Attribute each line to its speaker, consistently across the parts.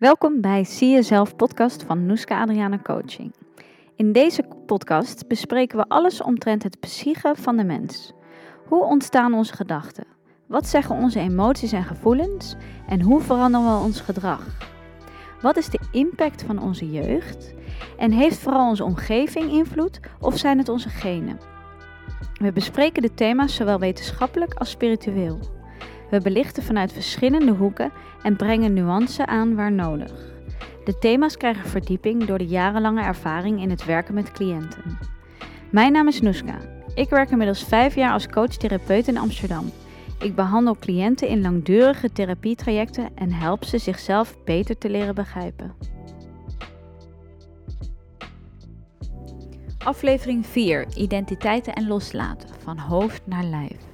Speaker 1: Welkom bij Zie Jezelf podcast van Noeska Adriana Coaching. In deze podcast bespreken we alles omtrent het psyche van de mens. Hoe ontstaan onze gedachten? Wat zeggen onze emoties en gevoelens? En hoe veranderen we ons gedrag? Wat is de impact van onze jeugd? En heeft vooral onze omgeving invloed of zijn het onze genen? We bespreken de thema's zowel wetenschappelijk als spiritueel. We belichten vanuit verschillende hoeken en brengen nuance aan waar nodig. De thema's krijgen verdieping door de jarenlange ervaring in het werken met cliënten. Mijn naam is Noeska. Ik werk inmiddels vijf jaar als coach-therapeut in Amsterdam. Ik behandel cliënten in langdurige therapietrajecten en help ze zichzelf beter te leren begrijpen. Aflevering 4: Identiteiten en loslaten van hoofd naar lijf.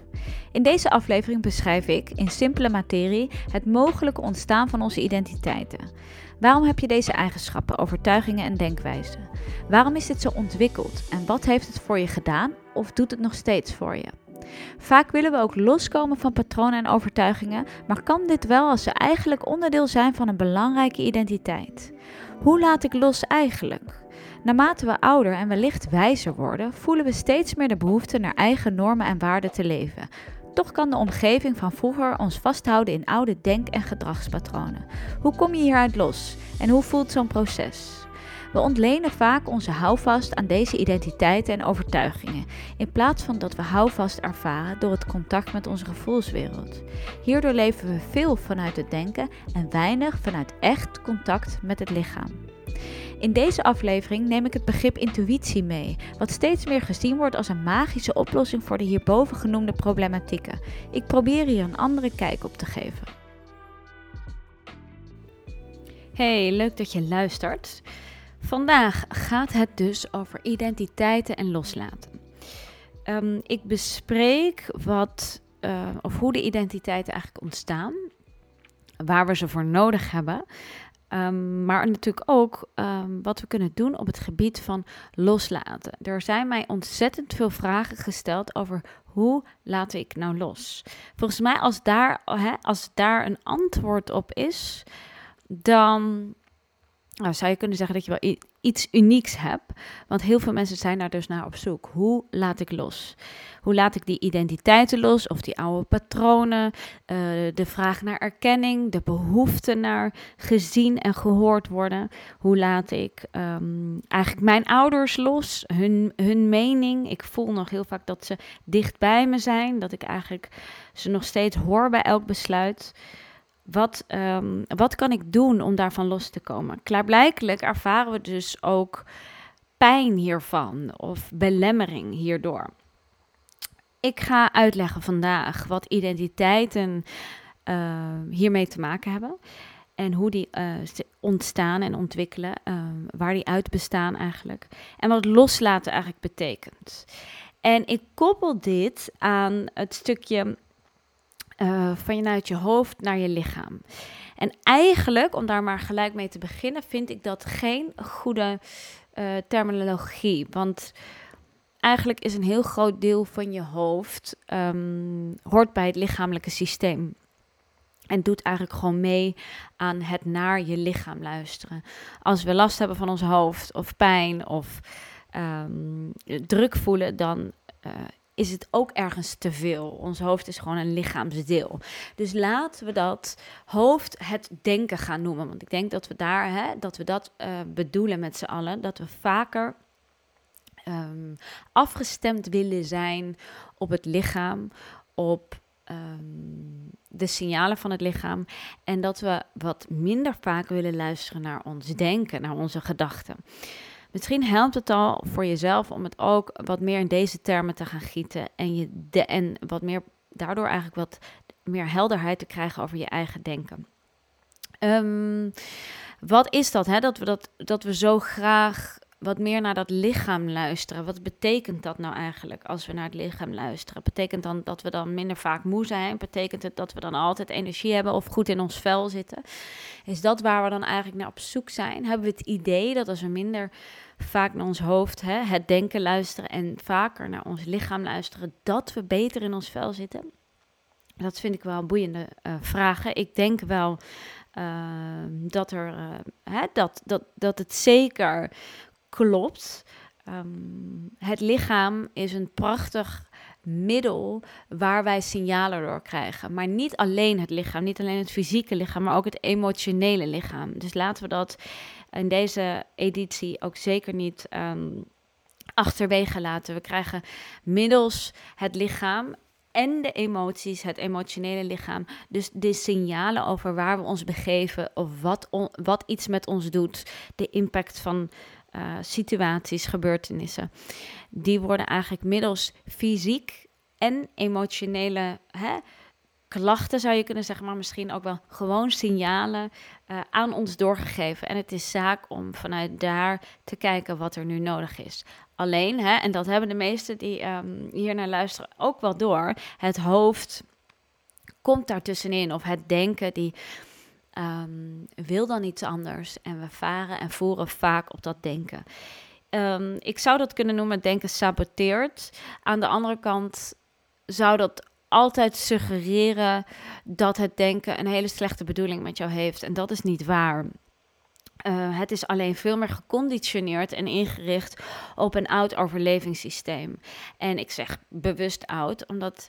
Speaker 1: In deze aflevering beschrijf ik in simpele materie het mogelijke ontstaan van onze identiteiten. Waarom heb je deze eigenschappen, overtuigingen en denkwijzen? Waarom is dit zo ontwikkeld en wat heeft het voor je gedaan of doet het nog steeds voor je? Vaak willen we ook loskomen van patronen en overtuigingen, maar kan dit wel als ze eigenlijk onderdeel zijn van een belangrijke identiteit? Hoe laat ik los eigenlijk? Naarmate we ouder en wellicht wijzer worden, voelen we steeds meer de behoefte naar eigen normen en waarden te leven. Toch kan de omgeving van vroeger ons vasthouden in oude denk- en gedragspatronen. Hoe kom je hieruit los en hoe voelt zo'n proces? We ontlenen vaak onze houvast aan deze identiteiten en overtuigingen, in plaats van dat we houvast ervaren door het contact met onze gevoelswereld. Hierdoor leven we veel vanuit het denken en weinig vanuit echt contact met het lichaam. In deze aflevering neem ik het begrip intuïtie mee, wat steeds meer gezien wordt als een magische oplossing voor de hierboven genoemde problematieken. Ik probeer hier een andere kijk op te geven. Hey, leuk dat je luistert. Vandaag gaat het dus over identiteiten en loslaten. Um, ik bespreek wat, uh, of hoe de identiteiten eigenlijk ontstaan, waar we ze voor nodig hebben, Um, maar natuurlijk ook um, wat we kunnen doen op het gebied van loslaten. Er zijn mij ontzettend veel vragen gesteld over hoe laat ik nou los. Volgens mij, als daar, als daar een antwoord op is, dan nou, zou je kunnen zeggen dat je wel iets unieks hebt. Want heel veel mensen zijn daar dus naar op zoek. Hoe laat ik los? Hoe laat ik die identiteiten los of die oude patronen? Uh, de vraag naar erkenning, de behoefte naar gezien en gehoord worden. Hoe laat ik um, eigenlijk mijn ouders los? Hun, hun mening. Ik voel nog heel vaak dat ze dicht bij me zijn. Dat ik eigenlijk ze nog steeds hoor bij elk besluit. Wat, um, wat kan ik doen om daarvan los te komen? Klaarblijkelijk ervaren we dus ook pijn hiervan of belemmering hierdoor. Ik ga uitleggen vandaag wat identiteiten uh, hiermee te maken hebben. En hoe die uh, ontstaan en ontwikkelen, uh, waar die uit bestaan eigenlijk. En wat loslaten eigenlijk betekent. En ik koppel dit aan het stukje uh, vanuit je hoofd naar je lichaam. En eigenlijk, om daar maar gelijk mee te beginnen, vind ik dat geen goede uh, terminologie. Want eigenlijk is een heel groot deel van je hoofd um, hoort bij het lichamelijke systeem. En doet eigenlijk gewoon mee aan het naar je lichaam luisteren. Als we last hebben van ons hoofd of pijn of um, druk voelen, dan uh, is het ook ergens te veel. Ons hoofd is gewoon een lichaamsdeel. Dus laten we dat hoofd het denken gaan noemen. Want ik denk dat we daar, hè, dat we dat uh, bedoelen met z'n allen. Dat we vaker um, afgestemd willen zijn op het lichaam, op um, de signalen van het lichaam. En dat we wat minder vaak willen luisteren naar ons denken, naar onze gedachten. Misschien helpt het al voor jezelf om het ook wat meer in deze termen te gaan gieten. En, je de, en wat meer, daardoor eigenlijk wat meer helderheid te krijgen over je eigen denken. Um, wat is dat, hè? Dat, we dat, dat we zo graag wat meer naar dat lichaam luisteren. Wat betekent dat nou eigenlijk als we naar het lichaam luisteren? Betekent dan dat we dan minder vaak moe zijn? Betekent het dat we dan altijd energie hebben of goed in ons vel zitten? Is dat waar we dan eigenlijk naar op zoek zijn? Hebben we het idee dat als we minder vaak naar ons hoofd, hè, het denken luisteren en vaker naar ons lichaam luisteren, dat we beter in ons vel zitten? Dat vind ik wel boeiende uh, vragen. Ik denk wel ehm, dat, er, hè, dat, dat, dat het zeker klopt. Ehm, het lichaam is een prachtig middel waar wij signalen door krijgen. Maar niet alleen het lichaam, niet alleen het fysieke lichaam, maar ook het emotionele lichaam. Dus laten we dat in deze editie ook zeker niet um, achterwege laten. We krijgen middels het lichaam en de emoties, het emotionele lichaam. Dus de signalen over waar we ons begeven of wat, wat iets met ons doet. De impact van uh, situaties, gebeurtenissen. Die worden eigenlijk middels fysiek en emotionele hè, klachten, zou je kunnen zeggen, maar misschien ook wel gewoon signalen uh, aan ons doorgegeven. En het is zaak om vanuit daar te kijken wat er nu nodig is. Alleen, hè, en dat hebben de meesten die um, hier naar luisteren ook wel door, het hoofd komt daartussenin of het denken die um, wil dan iets anders. En we varen en voeren vaak op dat denken. Um, ik zou dat kunnen noemen denken saboteert. Aan de andere kant zou dat altijd suggereren dat het denken een hele slechte bedoeling met jou heeft. En dat is niet waar. Uh, het is alleen veel meer geconditioneerd en ingericht op een oud overlevingssysteem. En ik zeg bewust oud, omdat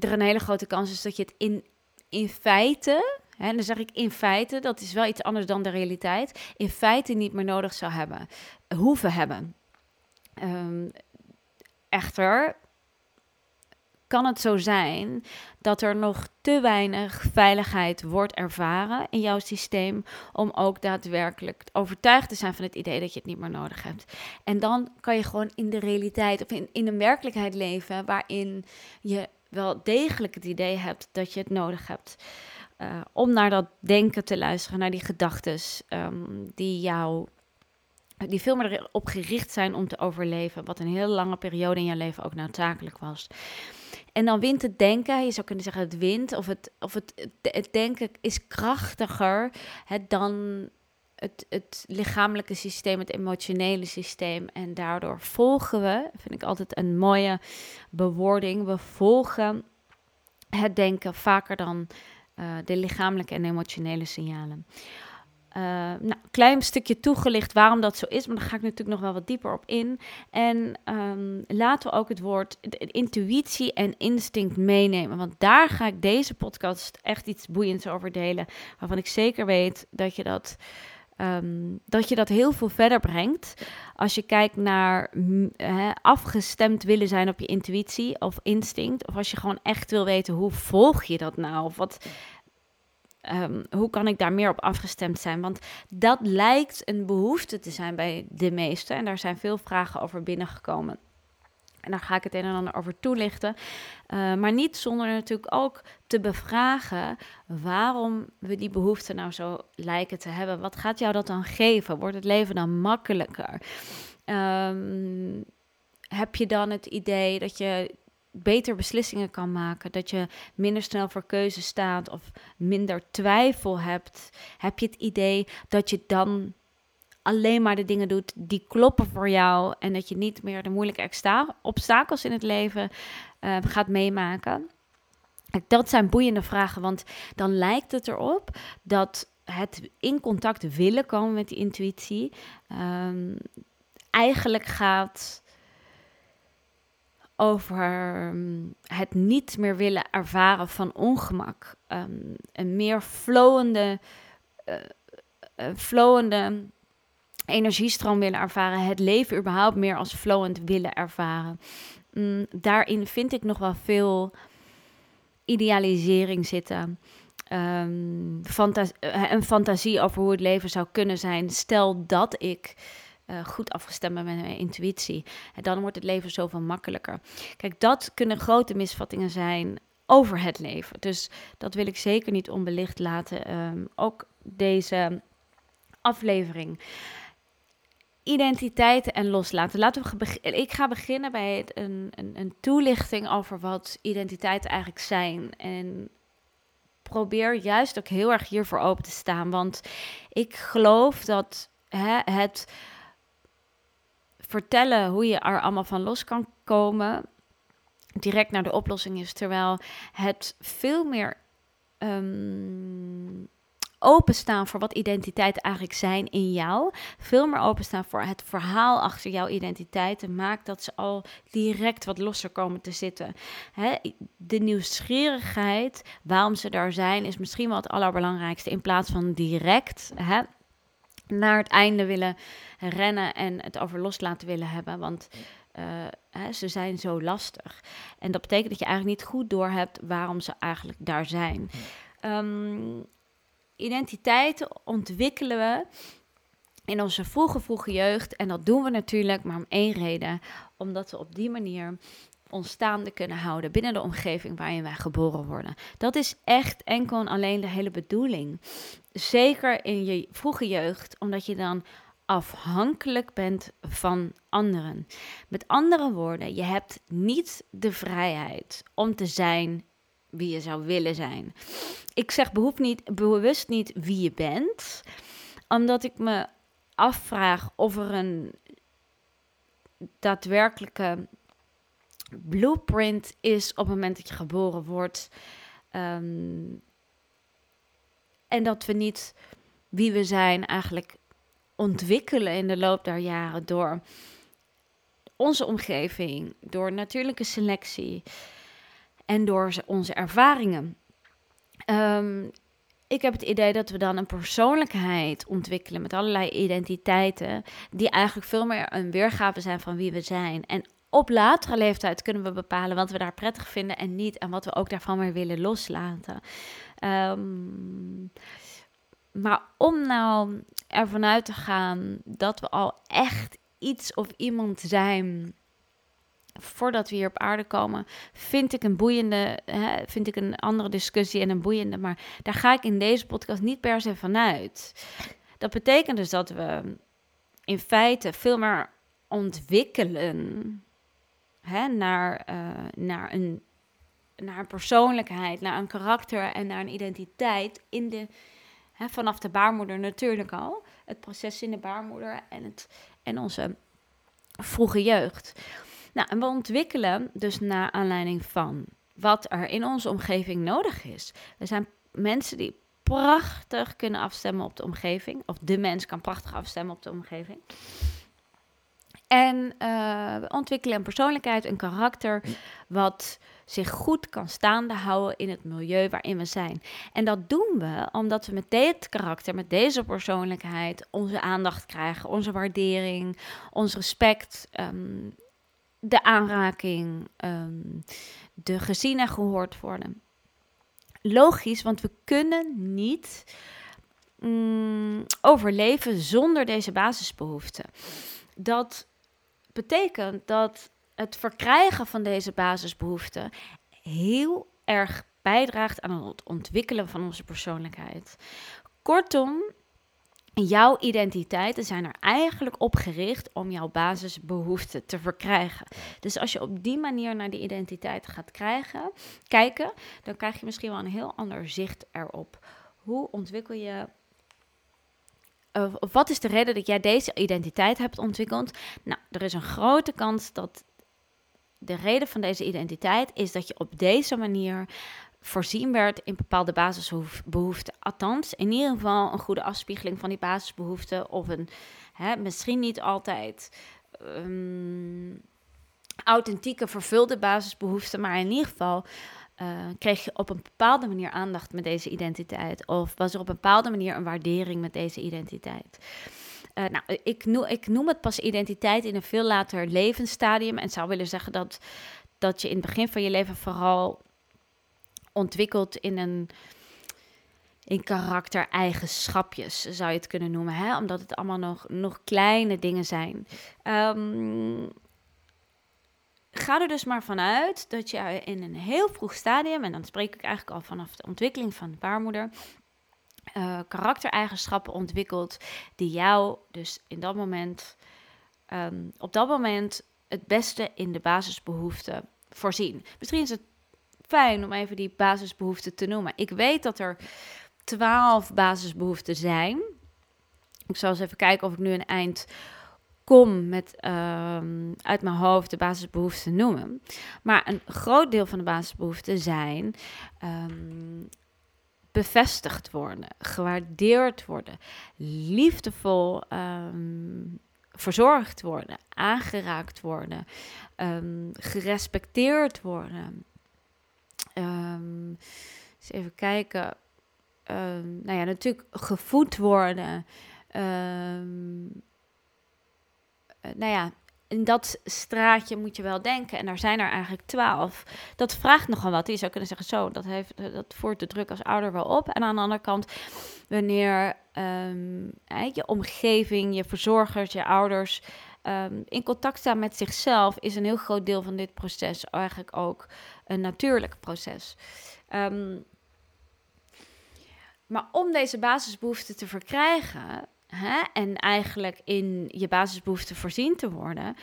Speaker 1: er een hele grote kans is dat je het in, in feite en dan zeg ik in feite, dat is wel iets anders dan de realiteit, in feite niet meer nodig zou hebben, hoeven hebben. Um, echter kan het zo zijn dat er nog te weinig veiligheid wordt ervaren in jouw systeem om ook daadwerkelijk overtuigd te zijn van het idee dat je het niet meer nodig hebt. En dan kan je gewoon in de realiteit of in, in een werkelijkheid leven waarin je wel degelijk het idee hebt dat je het nodig hebt. Uh, om naar dat denken te luisteren, naar die gedachten um, die jou, die veel meer erop gericht zijn om te overleven, wat een hele lange periode in je leven ook noodzakelijk was. En dan wint het denken, je zou kunnen zeggen het wint, of het, of het, het denken is krachtiger hè, dan het, het lichamelijke systeem, het emotionele systeem. En daardoor volgen we, vind ik altijd een mooie bewoording, we volgen het denken vaker dan uh, de lichamelijke en emotionele signalen. Uh, nou, klein stukje toegelicht waarom dat zo is, maar daar ga ik natuurlijk nog wel wat dieper op in. En um, laten we ook het woord intuïtie en instinct meenemen, want daar ga ik deze podcast echt iets boeiends over delen, waarvan ik zeker weet dat je dat Um, dat je dat heel veel verder brengt. Als je kijkt naar afgestemd willen zijn op je intuïtie of instinct. Of als je gewoon echt wil weten hoe volg je dat nou? Of wat, um, hoe kan ik daar meer op afgestemd zijn? Want dat lijkt een behoefte te zijn bij de meesten. En daar zijn veel vragen over binnengekomen. En daar ga ik het een en ander over toelichten. Uh, maar niet zonder natuurlijk ook te bevragen waarom we die behoefte nou zo lijken te hebben. Wat gaat jou dat dan geven? Wordt het leven dan makkelijker? Um, heb je dan het idee dat je beter beslissingen kan maken, dat je minder snel voor keuze staat of minder twijfel hebt? Heb je het idee dat je dan alleen maar de dingen doet die kloppen voor jou en dat je niet meer de moeilijke obstakels in het leven uh, gaat meemaken? Dat zijn boeiende vragen, want dan lijkt het erop dat het in contact willen komen met die intuïtie um, eigenlijk gaat over um, het niet meer willen ervaren van ongemak. Um, een meer flowende, uh, flowende energiestroom willen ervaren, het leven überhaupt meer als flowend willen ervaren. Mm, daarin vind ik nog wel veel idealisering zitten. Um, fantas een fantasie over hoe het leven zou kunnen zijn. Stel dat ik uh, goed afgestemd ben met mijn intuïtie. En dan wordt het leven zoveel makkelijker. Kijk, dat kunnen grote misvattingen zijn over het leven. Dus dat wil ik zeker niet onbelicht laten. Um, ook deze aflevering identiteiten en loslaten. Laten we ik ga beginnen bij een, een, een toelichting over wat identiteiten eigenlijk zijn. En probeer juist ook heel erg hiervoor open te staan. Want ik geloof dat hè, het vertellen hoe je er allemaal van los kan komen, direct naar de oplossing is. Terwijl het veel meer um, openstaan voor wat identiteiten eigenlijk zijn in jou. Veel meer openstaan voor het verhaal achter jouw identiteiten. Maakt dat ze al direct wat losser komen te zitten. Hè, de nieuwsgierigheid, waarom ze daar zijn, is misschien wel het allerbelangrijkste. In plaats van direct hè, naar het einde willen rennen en het over los laten willen hebben. Want uh, hè, ze zijn zo lastig. En dat betekent dat je eigenlijk niet goed doorhebt waarom ze eigenlijk daar zijn. Um, identiteiten ontwikkelen we in onze vroege, vroege jeugd. En dat doen we natuurlijk maar om één reden. Omdat we op die manier ons staande kunnen houden binnen de omgeving waarin wij geboren worden. Dat is echt enkel en alleen de hele bedoeling. Zeker in je vroege jeugd, omdat je dan afhankelijk bent van anderen. Met andere woorden, je hebt niet de vrijheid om te zijn wie je zou willen zijn. Ik zeg niet, bewust niet wie je bent, omdat ik me afvraag of er een daadwerkelijke blueprint is op het moment dat je geboren wordt. Ehm, en dat we niet wie we zijn eigenlijk ontwikkelen in de loop der jaren door onze omgeving, door natuurlijke selectie en door onze ervaringen. Ehm, ik heb het idee dat we dan een persoonlijkheid ontwikkelen met allerlei identiteiten, die eigenlijk veel meer een weergave zijn van wie we zijn. En op latere leeftijd kunnen we bepalen wat we daar prettig vinden en niet, en wat we ook daarvan weer willen loslaten. Um, maar om nou ervan uit te gaan dat we al echt iets of iemand zijn voordat we hier op aarde komen, vind ik een boeiende, hè, vind ik een andere discussie en een boeiende, maar daar ga ik in deze podcast niet per se vanuit. Dat betekent dus dat we in feite veel meer ontwikkelen hè, naar, uh, naar, een, naar een persoonlijkheid, naar een karakter en naar een identiteit in de vanaf de baarmoeder natuurlijk al. Het proces in de baarmoeder en, het, en onze vroege jeugd. Nou, en we ontwikkelen dus naar aanleiding van wat er in onze omgeving nodig is. We zijn mensen die prachtig kunnen afstemmen op de omgeving. Of de mens kan prachtig afstemmen op de omgeving. En uh, we ontwikkelen een persoonlijkheid, een karakter, wat zich goed kan staande houden in het milieu waarin we zijn. En dat doen we omdat we met dit karakter, met deze persoonlijkheid, onze aandacht krijgen, onze waardering, ons respect, ehm, de aanraking, ehm, de gezien en gehoord worden. Logisch, want we kunnen niet mm, overleven zonder deze basisbehoeften. Dat betekent dat het verkrijgen van deze basisbehoeften heel erg bijdraagt aan het ontwikkelen van onze persoonlijkheid. Kortom, jouw identiteiten zijn er eigenlijk op gericht om jouw basisbehoeften te verkrijgen. Dus als je op die manier naar die identiteit gaat kijken, dan krijg je misschien wel een heel ander zicht erop. Hoe ontwikkel je uh, wat is de reden dat jij deze identiteit hebt ontwikkeld? Nou, er is een grote kans dat de reden van deze identiteit is dat je op deze manier voorzien werd in bepaalde basisbehoeften. Althans, in ieder geval een goede afspiegeling van die basisbehoeften. Of een, hè, misschien niet altijd um, authentieke, vervulde basisbehoeften, maar in ieder geval uh, kreeg je op een bepaalde manier aandacht met deze identiteit? Of was er op een bepaalde manier een waardering met deze identiteit? Uh, nou, ik noem, ik noem het pas identiteit in een veel later levensstadium. En zou willen zeggen dat, dat je in het begin van je leven vooral ontwikkelt in een in karaktereigenschapjes, zou je het kunnen noemen. Hè? Omdat het allemaal nog, nog kleine dingen zijn. Um, ga er dus maar vanuit dat je in een heel vroeg stadium, en dan spreek ik eigenlijk al vanaf de ontwikkeling van de baarmoeder, uh, karaktereigenschappen ontwikkelt die jou dus in dat moment, um, op dat moment het beste in de basisbehoeften voorzien. Misschien is het fijn om even die basisbehoeften te noemen. Ik weet dat er twaalf basisbehoeften zijn. Ik zal eens even kijken of ik nu een eind kom met ehm, uit mijn hoofd de basisbehoeften noemen. Maar een groot deel van de basisbehoeften zijn ehm, bevestigd worden, gewaardeerd worden, liefdevol ehm, verzorgd worden, aangeraakt worden, gerespecteerd worden. Um, even kijken. nou ja, natuurlijk gevoed worden. nou ja, in dat straatje moet je wel denken. En daar zijn er eigenlijk twaalf. Dat vraagt nogal wat. Je zou kunnen zeggen, zo, dat, heeft, dat voert de druk als ouder wel op. En aan de andere kant, wanneer je omgeving, je verzorgers, je ouders... In contact staan met zichzelf... is een heel groot deel van dit proces eigenlijk ook een natuurlijk proces. Um, maar om deze basisbehoeften te verkrijgen hè, en eigenlijk in je basisbehoeften voorzien te worden,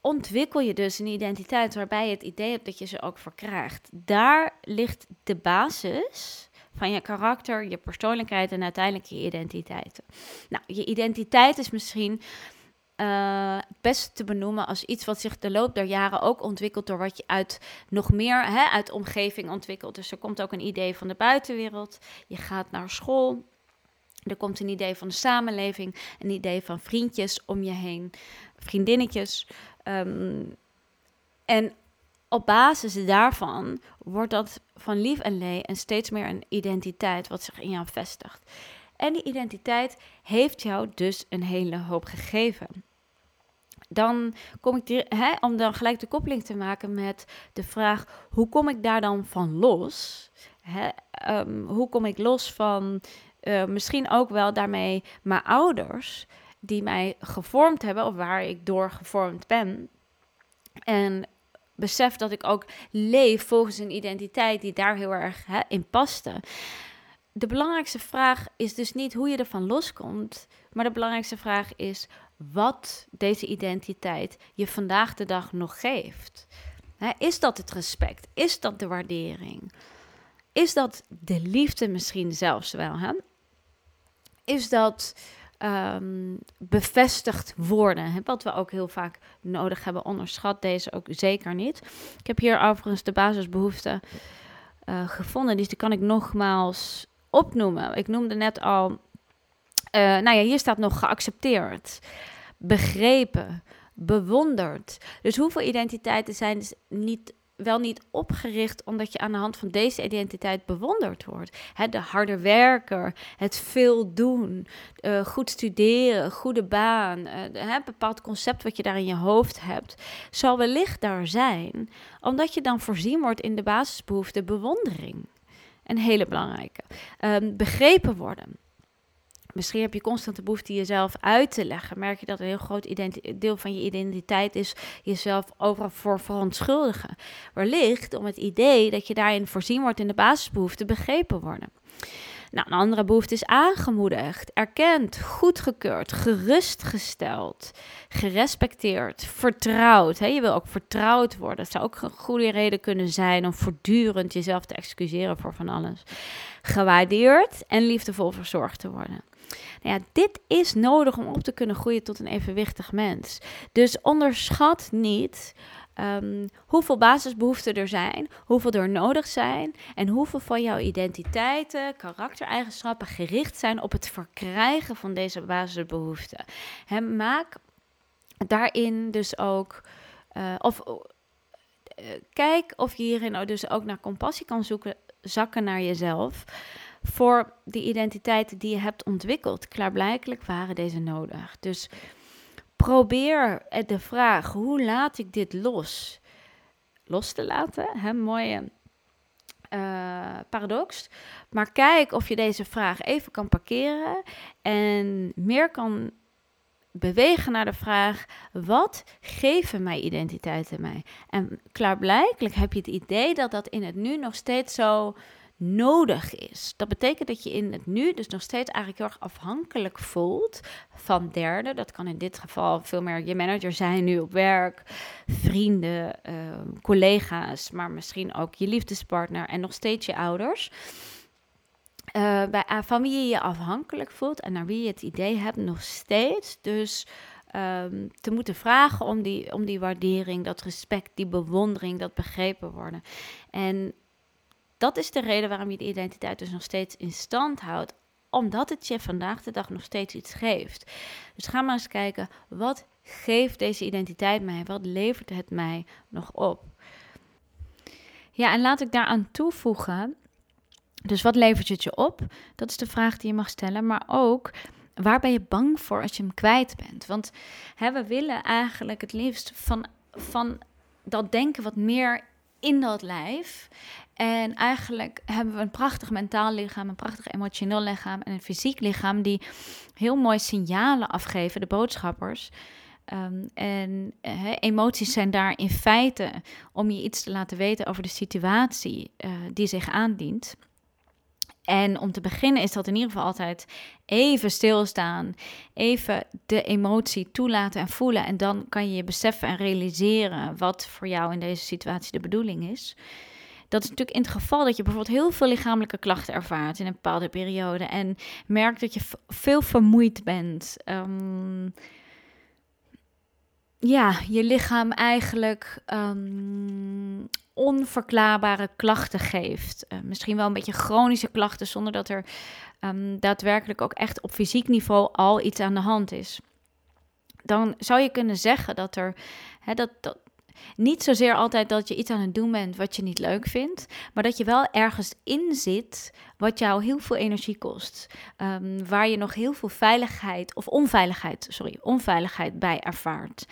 Speaker 1: ontwikkel je dus een identiteit waarbij je het idee hebt dat je ze ook verkrijgt. Daar ligt de basis van je karakter, je persoonlijkheid en uiteindelijk je identiteit. Nou, je identiteit is misschien uh, best te benoemen als iets wat zich de loop der jaren ook ontwikkelt door wat je uit nog meer hè, uit omgeving ontwikkelt. Dus er komt ook een idee van de buitenwereld. Je gaat naar school, er komt een idee van de samenleving, een idee van vriendjes om je heen, vriendinnetjes. Ehm, en op basis daarvan wordt dat van lief en lee en steeds meer een identiteit wat zich in jou vestigt. En die identiteit heeft jou dus een hele hoop gegeven. Dan kom ik, hè, om dan gelijk de koppeling te maken met de vraag: hoe kom ik daar dan van los? Hè, ehm, hoe kom ik los van uh, misschien ook wel daarmee mijn ouders, die mij gevormd hebben, of waar ik door gevormd ben. En besef dat ik ook leef volgens een identiteit die daar heel erg hè, in paste. De belangrijkste vraag is dus niet hoe je ervan loskomt, maar de belangrijkste vraag is wat deze identiteit je vandaag de dag nog geeft. Is dat het respect? Is dat de waardering? Is dat de liefde misschien zelfs wel? Hè? is dat um, bevestigd worden. Wat we ook heel vaak nodig hebben. Onderschat deze ook zeker niet. Ik heb hier overigens de basisbehoeften uh, gevonden. Dus die kan ik nogmaals opnoemen. Ik noemde net al. Uh, nou ja, hier staat nog geaccepteerd, begrepen, bewonderd. Dus hoeveel identiteiten zijn dus niet wel niet opgericht omdat je aan de hand van deze identiteit bewonderd wordt. de harde werker, het veel doen, uh, goed studeren, goede baan, uh, een bepaald concept wat je daar in je hoofd hebt, zal wellicht daar zijn, omdat je dan voorzien wordt in de basisbehoefte bewondering. Een hele belangrijke. Um, begrepen worden. Misschien heb je constant de behoefte jezelf uit te leggen. Merk je dat een heel groot deel van je identiteit is jezelf overal voor verontschuldigen. Wellicht om het idee dat je daarin voorzien wordt in de basisbehoefte begrepen worden. Nou, een andere behoefte is aangemoedigd, erkend, goedgekeurd, gerustgesteld, gerespecteerd, vertrouwd. Je wil ook vertrouwd worden. Dat zou ook een goede reden kunnen zijn om voortdurend jezelf te excuseren voor van alles. Gewaardeerd en liefdevol verzorgd te worden. Nou ja, dit is nodig om op te kunnen groeien tot een evenwichtig mens. Dus onderschat niet um, hoeveel basisbehoeften er zijn, hoeveel er nodig zijn en hoeveel van jouw identiteiten, karaktereigenschappen gericht zijn op het verkrijgen van deze basisbehoeften. He, maak daarin dus ook, uh, of uh, kijk of je hierin dus ook naar compassie kan zoeken, zakken naar jezelf voor die identiteiten die je hebt ontwikkeld. Klaarblijkelijk waren deze nodig. Dus probeer de vraag: hoe laat ik dit los? Los te laten, hè, mooie uh, paradox. Maar kijk of je deze vraag even kan parkeren en meer kan bewegen naar de vraag: wat geven mijn identiteiten mij? En klaarblijkelijk heb je het idee dat dat in het nu nog steeds zo nodig is. Dat betekent dat je in het nu dus nog steeds eigenlijk heel erg afhankelijk voelt van derden. Dat kan in dit geval veel meer je manager zijn nu op werk, vrienden, ehm, collega's, maar misschien ook je liefdespartner en nog steeds je ouders. Uh, bij, uh, van wie je je afhankelijk voelt en naar wie je het idee hebt nog steeds. Dus um, te moeten vragen om die, om die waardering, dat respect, die bewondering, dat begrepen worden. En dat is de reden waarom je de identiteit dus nog steeds in stand houdt. Omdat het je vandaag de dag nog steeds iets geeft. Dus ga maar eens kijken, wat geeft deze identiteit mij? Wat levert het mij nog op? Ja, en laat ik daaraan toevoegen. Dus wat levert het je op? Dat is de vraag die je mag stellen. Maar ook, waar ben je bang voor als je hem kwijt bent? Want hè, we willen eigenlijk het liefst van, van dat denken wat meer in dat lijf. En eigenlijk hebben we een prachtig mentaal lichaam, een prachtig emotioneel lichaam en een fysiek lichaam die heel mooi signalen afgeven, de boodschappers. Um, en emoties zijn daar in feite om je iets te laten weten over de situatie uh, die zich aandient. En om te beginnen is dat in ieder geval altijd even stilstaan, even de emotie toelaten en voelen. En dan kan je je beseffen en realiseren wat voor jou in deze situatie de bedoeling is. Dat is natuurlijk in het geval dat je bijvoorbeeld heel veel lichamelijke klachten ervaart in een bepaalde periode en merkt dat je veel vermoeid bent. Um, ja, je lichaam eigenlijk um, onverklaarbare klachten geeft. Uh, misschien wel een beetje chronische klachten, zonder dat er um, daadwerkelijk ook echt op fysiek niveau al iets aan de hand is. Dan zou je kunnen zeggen dat er hè, dat, dat, niet zozeer altijd dat je iets aan het doen bent wat je niet leuk vindt, maar dat je wel ergens in zit wat jou heel veel energie kost. Um, waar je nog heel veel veiligheid of onveiligheid, sorry, onveiligheid bij ervaart.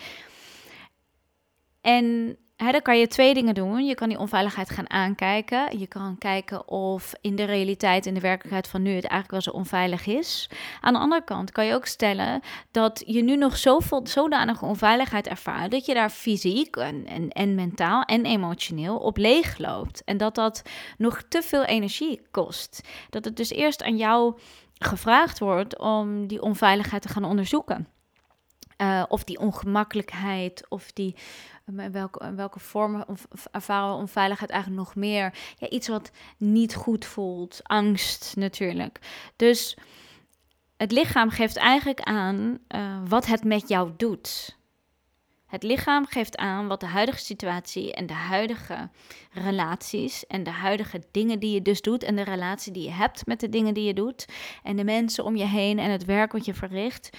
Speaker 1: En Dan kan je twee dingen doen. Je kan die onveiligheid gaan aankijken. Je kan kijken of in de realiteit, in de werkelijkheid van nu, het eigenlijk wel zo onveilig is. Aan de andere kant kan je ook stellen dat je nu nog zoveel, zodanige onveiligheid ervaart dat je daar fysiek en, en, en mentaal en emotioneel op leeg loopt. En dat dat nog te veel energie kost. Dat het dus eerst aan jou gevraagd wordt om die onveiligheid te gaan onderzoeken. Uh, of die ongemakkelijkheid, of die in welke, welke vormen ervaren we onveiligheid eigenlijk nog meer? Ja, iets wat niet goed voelt, angst natuurlijk. Dus het lichaam geeft eigenlijk aan uh, wat het met jou doet. Het lichaam geeft aan wat de huidige situatie en de huidige relaties en de huidige dingen die je dus doet en de relatie die je hebt met de dingen die je doet en de mensen om je heen en het werk wat je verricht,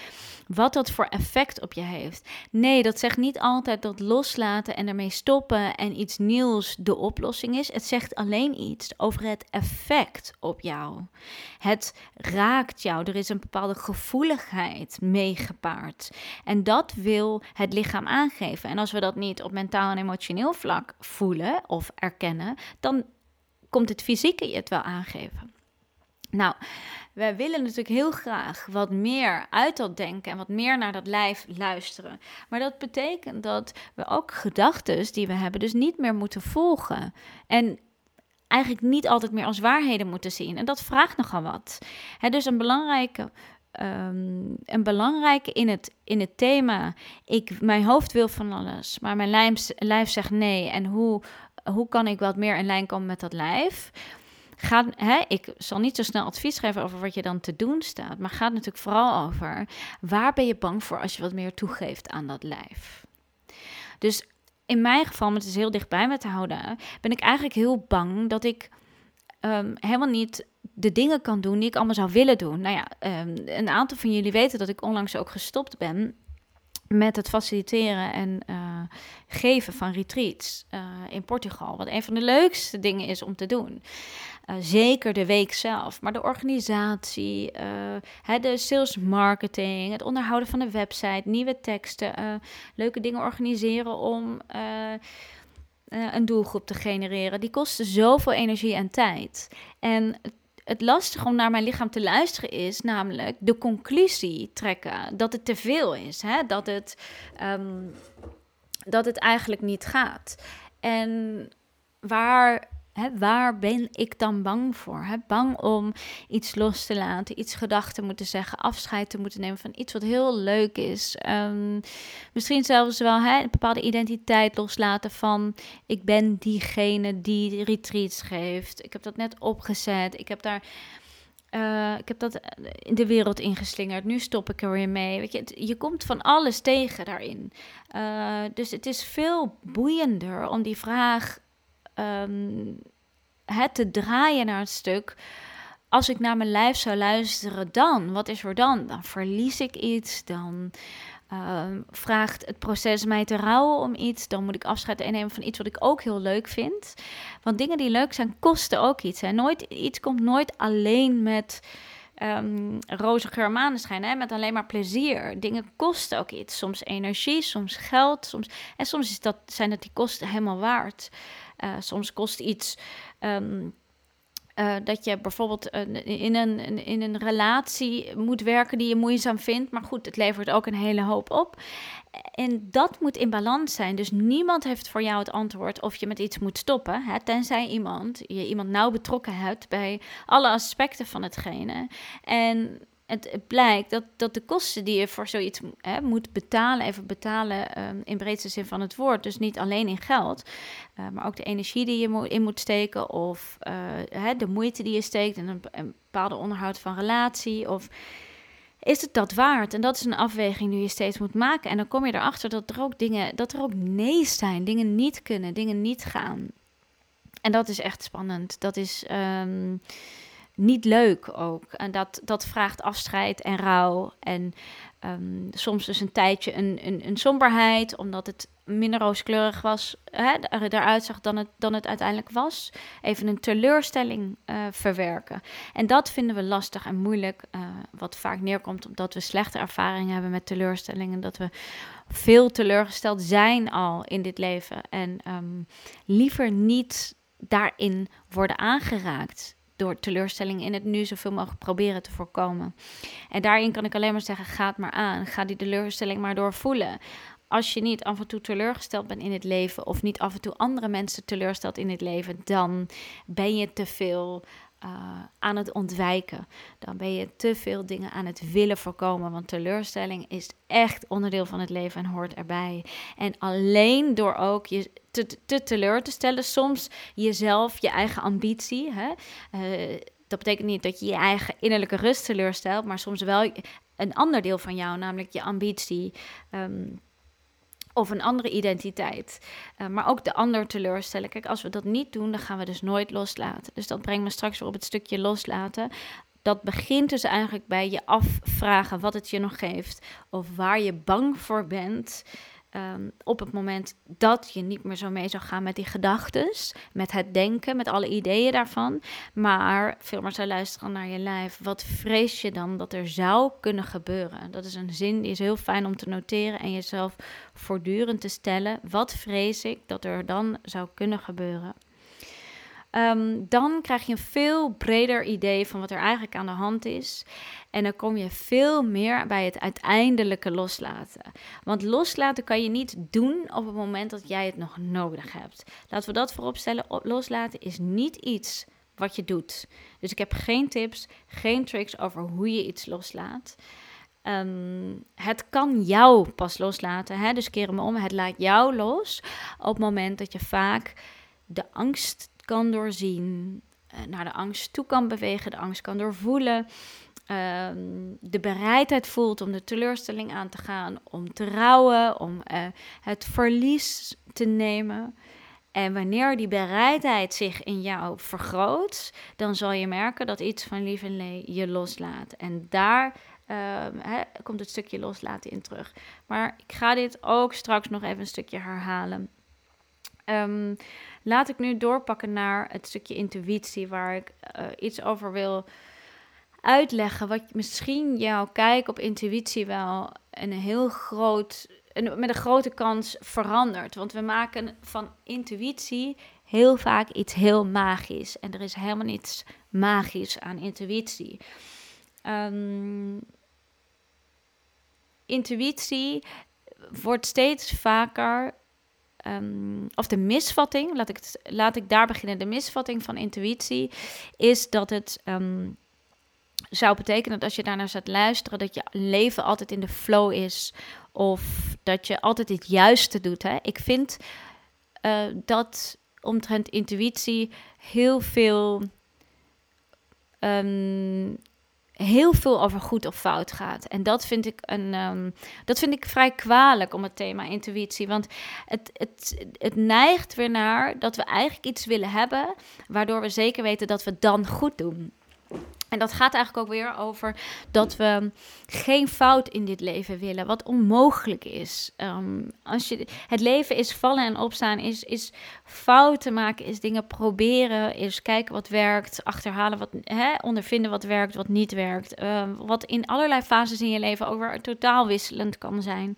Speaker 1: wat dat voor effect op je heeft. Nee, dat zegt niet altijd dat loslaten en ermee stoppen en iets nieuws de oplossing is. Het zegt alleen iets over het effect op jou. Het raakt jou. Er is een bepaalde gevoeligheid meegepaard. En dat wil het lichaam aangeven. En als we dat niet op mentaal en emotioneel vlak voelen of erkennen, dan komt het fysieke je het wel aangeven. Nou, wij willen natuurlijk heel graag wat meer uit dat denken en wat meer naar dat lijf luisteren. Maar dat betekent dat we ook gedachten die we hebben, dus niet meer moeten volgen. En eigenlijk niet altijd meer als waarheden moeten zien. En dat vraagt nogal wat. He, dus een belangrijke Um, een belangrijke in het, in het thema. Ik, mijn hoofd wil van alles, maar mijn lijf, lijf zegt nee. En hoe, hoe kan ik wat meer in lijn komen met dat lijf? Gaat, hè, ik zal niet zo snel advies geven over wat je dan te doen staat, maar gaat natuurlijk vooral over waar ben je bang voor als je wat meer toegeeft aan dat lijf. Dus in mijn geval, met het is heel dichtbij me te houden, ben ik eigenlijk heel bang dat ik um, helemaal niet de dingen kan doen die ik allemaal zou willen doen. Nou ja, um, een aantal van jullie weten dat ik onlangs ook gestopt ben met het faciliteren en uh, geven van retreats uh, in Portugal. Wat een van de leukste dingen is om te doen. Uh, zeker de week zelf, maar de organisatie, de sales marketing, het onderhouden van de website, nieuwe teksten, leuke dingen organiseren om een doelgroep te genereren. Die kosten zoveel energie en tijd. En het lastige om naar mijn lichaam te luisteren is namelijk de conclusie trekken dat het te veel is, hè? Dat, het, um, dat het eigenlijk niet gaat. En waar waar ben ik dan bang voor? bang om iets los te laten, iets gedachten moeten zeggen, afscheid te moeten nemen van iets wat heel leuk is. Um, misschien zelfs wel een bepaalde identiteit loslaten van ik ben diegene die retreats geeft. Ik heb dat net opgezet. Ik heb daar. Uh, ik heb dat in de wereld ingeslingerd. Nu stop ik er weer mee. Weet je, je komt van alles tegen daarin. Uh, dus het is veel boeiender om die vraag um, het te draaien naar het stuk. Als ik naar mijn lijf zou luisteren, dan, wat is er dan? Dan verlies ik iets, dan uh, vraagt het proces mij te rouwen om iets, dan moet ik afscheid nemen van iets wat ik ook heel leuk vind. Want dingen die leuk zijn, kosten ook iets. Hè? Nooit, iets komt nooit alleen met um, roze geur hè? met alleen maar plezier. Dingen kosten ook iets. Soms energie, soms geld. Soms, en soms is dat, zijn dat die kosten helemaal waard. Uh, soms kost iets... Um, uh, dat je bijvoorbeeld in, een, in een relatie moet werken die je moeizaam vindt. Maar goed, het levert ook een hele hoop op. En dat moet in balans zijn. Dus niemand heeft voor jou het antwoord of je met iets moet stoppen. Hè, tenzij iemand, je iemand nauw betrokken hebt bij alle aspecten van hetgene. En het, blijkt dat, dat de kosten die je voor zoiets hè, moet betalen, even betalen um, in breedste zin van het woord, dus niet alleen in geld, uh, maar ook de energie die je in moet steken of uh, hè, de moeite die je steekt en een, bepaalde onderhoud van relatie of is het dat waard? En dat is een afweging die je steeds moet maken. En dan kom je erachter dat er ook dingen, dat er ook nee's zijn, dingen niet kunnen, dingen niet gaan. En dat is echt spannend. Dat is. Um, niet leuk ook. En dat, dat vraagt afscheid en rouw. En um, soms dus een tijdje een, een, een somberheid, omdat het minder rooskleurig was, hè, eruit zag dan het, dan het uiteindelijk was. Even een teleurstelling uh, verwerken. En dat vinden we lastig en moeilijk, uh, wat vaak neerkomt omdat we slechte ervaringen hebben met teleurstellingen. Dat we veel teleurgesteld zijn al in dit leven. En um, liever niet daarin worden aangeraakt door teleurstelling in het nu zoveel mogelijk proberen te voorkomen. En daarin kan ik alleen maar zeggen: ga het maar aan. Ga die teleurstelling maar doorvoelen. Als je niet af en toe teleurgesteld bent in het leven, of niet af en toe andere mensen teleurstelt in het leven, dan ben je te veel uh, aan het ontwijken. Dan ben je te veel dingen aan het willen voorkomen. Want teleurstelling is echt onderdeel van het leven en hoort erbij. En alleen door ook je te, te teleur te stellen, soms jezelf, je eigen ambitie. Hè? Uh, dat betekent niet dat je je eigen innerlijke rust teleurstelt, maar soms wel een ander deel van jou, namelijk je ambitie. Um, of een andere identiteit. Uh, maar ook de ander teleurstellen. Kijk, als we dat niet doen, dan gaan we dus nooit loslaten. Dus dat brengt me straks weer op het stukje loslaten. Dat begint dus eigenlijk bij je afvragen wat het je nog geeft. Of waar je bang voor bent. Um, op het moment dat je niet meer zo mee zou gaan met die gedachten, met het denken, met alle ideeën daarvan, maar veel meer zou luisteren naar je lijf. Wat vrees je dan dat er zou kunnen gebeuren? Dat is een zin die is heel fijn om te noteren en jezelf voortdurend te stellen. Wat vrees ik dat er dan zou kunnen gebeuren? Um, dan krijg je een veel breder idee van wat er eigenlijk aan de hand is. En dan kom je veel meer bij het uiteindelijke loslaten. Want loslaten kan je niet doen op het moment dat jij het nog nodig hebt. Laten we dat vooropstellen. Loslaten is niet iets wat je doet. Dus ik heb geen tips, geen tricks over hoe je iets loslaat. Um, het kan jou pas loslaten. Hè? Dus keer hem om. Het laat jou los op het moment dat je vaak de angst kan doorzien, uh, naar de angst toe kan bewegen, de angst kan doorvoelen, uh, de bereidheid voelt om de teleurstelling aan te gaan, om te rouwen, om uh, het verlies te nemen. En wanneer die bereidheid zich in jou vergroot, dan zal je merken dat iets van lief en lee je loslaat. En daar uh, komt het stukje loslaten in terug. Maar ik ga dit ook straks nog even een stukje herhalen. Um, laat ik nu doorpakken naar het stukje intuïtie, waar ik uh, iets over wil uitleggen. Wat misschien jouw kijk op intuïtie wel een heel groot, een, met een grote kans verandert. Want we maken van intuïtie heel vaak iets heel magisch. En er is helemaal niets magisch aan intuïtie. Um, intuïtie wordt steeds vaker um, of de misvatting, laat ik, laat ik daar beginnen. De misvatting van intuïtie is dat het um, zou betekenen dat als je daarnaar zat luisteren, dat je leven altijd in de flow is. Of dat je altijd het juiste doet. Hè? Ik vind uh, dat omtrent intuïtie heel veel um, heel veel over goed of fout gaat. En dat vind ik, een, um, dat vind ik vrij kwalijk om het thema intuïtie. Want het, het, het neigt weer naar dat we eigenlijk iets willen hebben, waardoor we zeker weten dat we het dan goed doen. En dat gaat eigenlijk ook weer over dat we geen fout in dit leven willen, wat onmogelijk is. Ehm, als je, het leven is vallen en opstaan, is, is fouten maken, is dingen proberen, is kijken wat werkt, achterhalen wat, hè, ondervinden wat werkt, wat niet werkt. Ehm, wat in allerlei fases in je leven ook weer totaal wisselend kan zijn.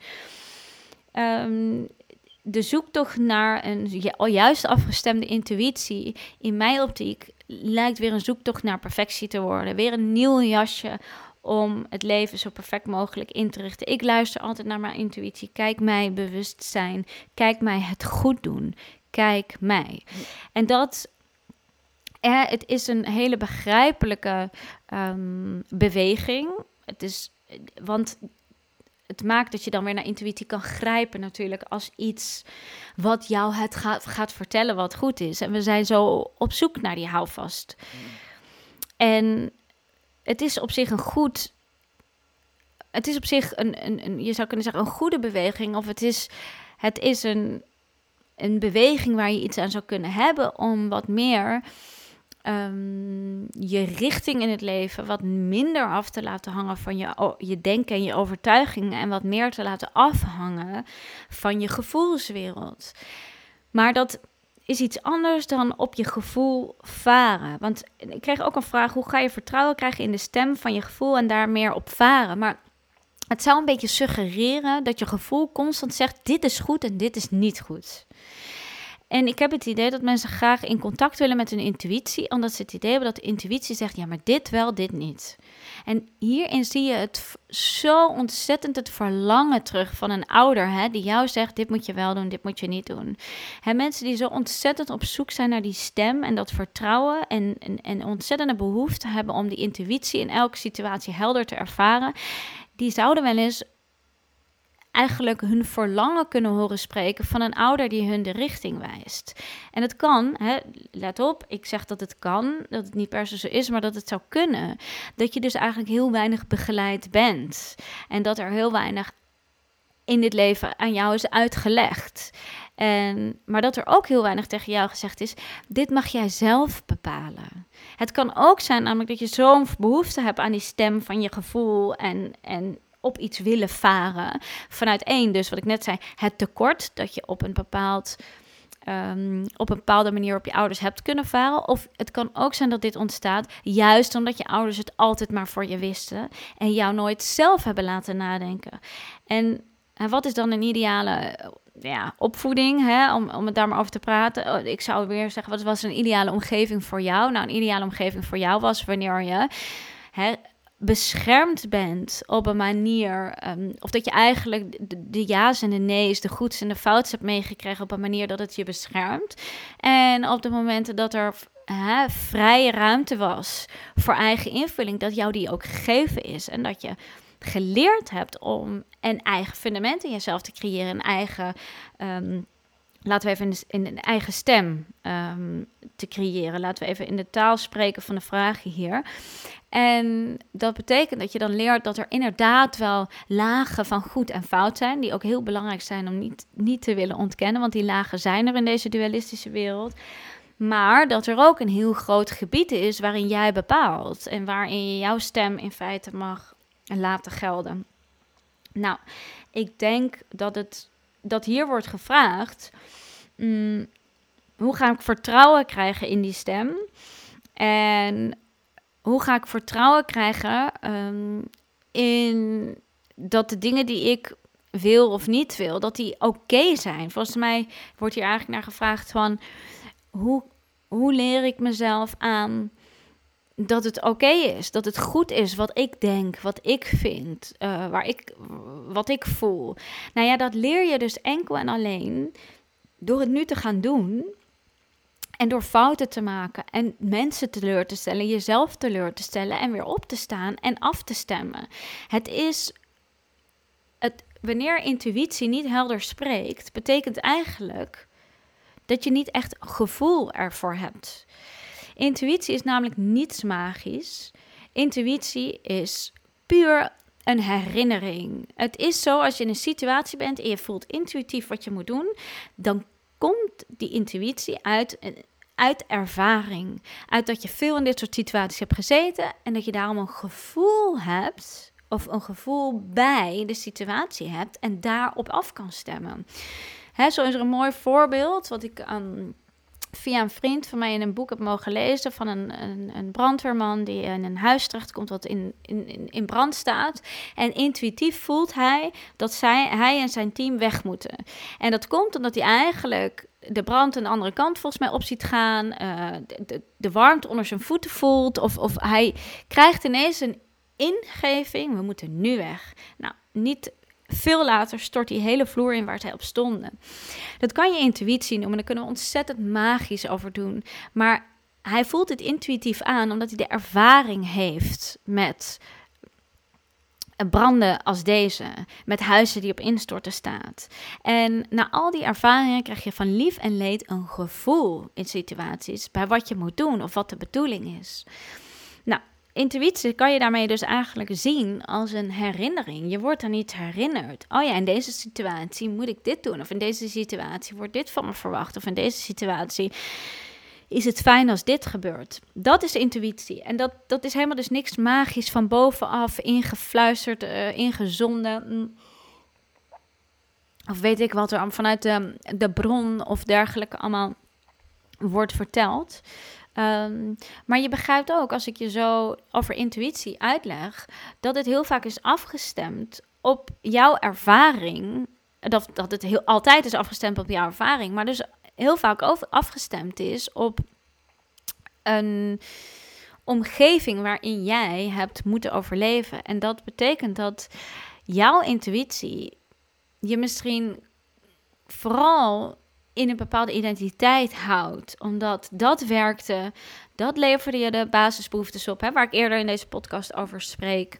Speaker 1: Um, de zoektocht naar een juist afgestemde intuïtie, in mijn optiek, lijkt weer een zoektocht naar perfectie te worden. Weer een nieuw jasje om het leven zo perfect mogelijk in te richten. Ik luister altijd naar mijn intuïtie. Kijk mij bewust zijn. Kijk mij het goed doen. Kijk mij. En dat eh, het is een hele begrijpelijke um, beweging. Het is, want het maakt dat je dan weer naar intuïtie kan grijpen natuurlijk als iets wat jou het gaat, gaat vertellen wat goed is. En we zijn zo op zoek naar die houvast. En het is op zich een goed... Het is op zich een, een, een, je zou kunnen zeggen, een goede beweging. Of het is, het is een, een beweging waar je iets aan zou kunnen hebben om wat meer um, je richting in het leven wat minder af te laten hangen van je, je denken en je overtuigingen en wat meer te laten afhangen van je gevoelswereld. Maar dat is iets anders dan op je gevoel varen. Want ik kreeg ook een vraag: hoe ga je vertrouwen krijgen in de stem van je gevoel en daar meer op varen? Maar het zou een beetje suggereren dat je gevoel constant zegt: dit is goed en dit is niet goed. En ik heb het idee dat mensen graag in contact willen met hun intuïtie, omdat ze het idee hebben dat de intuïtie zegt: ja, maar dit wel, dit niet. En hierin zie je het zo ontzettend het verlangen terug van een ouder, hè, die jou zegt: dit moet je wel doen, dit moet je niet doen. Mensen die zo ontzettend op zoek zijn naar die stem en dat vertrouwen en, en, en ontzettende behoefte hebben om die intuïtie in elke situatie helder te ervaren, die zouden wel eens eigenlijk hun verlangen kunnen horen spreken van een ouder die hun de richting wijst. En het kan, hè, let op, ik zeg dat het kan, dat het niet per se zo is, maar dat het zou kunnen. Dat je dus eigenlijk heel weinig begeleid bent. En dat er heel weinig in dit leven aan jou is uitgelegd. En, maar dat er ook heel weinig tegen jou gezegd is: dit mag jij zelf bepalen. Het kan ook zijn, namelijk dat je zo'n behoefte hebt aan die stem van je gevoel en, en op iets willen varen. Vanuit één, dus wat ik net zei, het tekort dat je op een bepaald. Um, op een bepaalde manier op je ouders hebt kunnen varen. Of het kan ook zijn dat dit ontstaat juist omdat je ouders het altijd maar voor je wisten en jou nooit zelf hebben laten nadenken. En, en wat is dan een ideale ja, opvoeding, hè, om, om het daar maar over te praten? Oh, ik zou weer zeggen, wat was een ideale omgeving voor jou? Nou, een ideale omgeving voor jou was wanneer je hè, beschermd bent op een manier, um, of dat je eigenlijk de, ja's en de nee's, de goeds en de fouts hebt meegekregen op een manier dat het je beschermt. En op de momenten dat er hè, vrije ruimte was voor eigen invulling, dat jou die ook gegeven is en dat je geleerd hebt om een eigen fundament in jezelf te creëren, een eigen um, laten we even in, een eigen stem um, te creëren. Laten we even in de taal spreken van de vragen hier. En dat betekent dat je dan leert dat er inderdaad wel lagen van goed en fout zijn, die ook heel belangrijk zijn om niet, niet te willen ontkennen, want die lagen zijn er in deze dualistische wereld. Maar dat er ook een heel groot gebied is waarin jij bepaalt en waarin je jouw stem in feite mag laten gelden. Nou, ik denk dat, het, dat hier wordt gevraagd: mm, hoe ga ik vertrouwen krijgen in die stem? En hoe ga ik vertrouwen krijgen um, in dat de dingen die ik wil of niet wil, dat die oké zijn. Volgens mij wordt hier eigenlijk naar gevraagd van hoe, hoe leer ik mezelf aan dat het oké is, dat het goed is wat ik denk, wat ik vind, uh, waar ik, wat ik voel. Nou ja, dat leer je dus enkel en alleen door het nu te gaan doen en door fouten te maken en mensen teleur te stellen, jezelf teleur te stellen en weer op te staan en af te stemmen. Het is, het, wanneer intuïtie niet helder spreekt, betekent eigenlijk dat je niet echt gevoel ervoor hebt. Intuïtie is namelijk niets magisch, Intuïtie is puur een herinnering. Het is zo als je in een situatie bent en je voelt intuïtief wat je moet doen, dan komt die intuïtie uit, uit ervaring. Uit dat je veel in dit soort situaties hebt gezeten en dat je daarom een gevoel hebt of een gevoel bij de situatie hebt en daarop af kan stemmen. Hè, zo is er een mooi voorbeeld wat ik um, via een vriend van mij in een boek heb mogen lezen van een, een, een brandweerman die in een huis terechtkomt wat in, in, in brand staat. En intuïtief voelt hij dat zij, hij en zijn team weg moeten. En dat komt omdat hij eigenlijk de brand de andere kant volgens mij op ziet gaan, uh, de, de, warmte onder zijn voeten voelt, of, of hij krijgt ineens een ingeving, we moeten nu weg. Nou, niet veel later stort die hele vloer in waar zij op stonden. Dat kan je intuïtie noemen, daar kunnen we ontzettend magisch over doen. Maar hij voelt het intuïtief aan omdat hij de ervaring heeft met branden als deze, met huizen die op instorten staat. En na al die ervaringen krijg je van lief en leed een gevoel in situaties bij wat je moet doen of wat de bedoeling is. Nou, intuïtie kan je daarmee dus eigenlijk zien als een herinnering. Je wordt dan iets herinnerd. Oh ja, in deze situatie moet ik dit doen. Of in deze situatie wordt dit van me verwacht. Of in deze situatie is het fijn als dit gebeurt. Dat is intuïtie. En dat, dat is helemaal dus niks magisch van bovenaf ingefluisterd, uh, ingezonden. Mm. Of weet ik wat er vanuit de, de bron of dergelijke allemaal wordt verteld. Um, maar je begrijpt ook, als ik je zo over intuïtie uitleg, dat het heel vaak is afgestemd op jouw ervaring. Dat, dat het heel, altijd is afgestemd op jouw ervaring, maar dus heel vaak over, afgestemd is op een omgeving waarin jij hebt moeten overleven. En dat betekent dat jouw intuïtie je misschien vooral in een bepaalde identiteit houdt. Omdat dat werkte, dat leverde je de basisbehoeftes op, hè, waar ik eerder in deze podcast over spreek.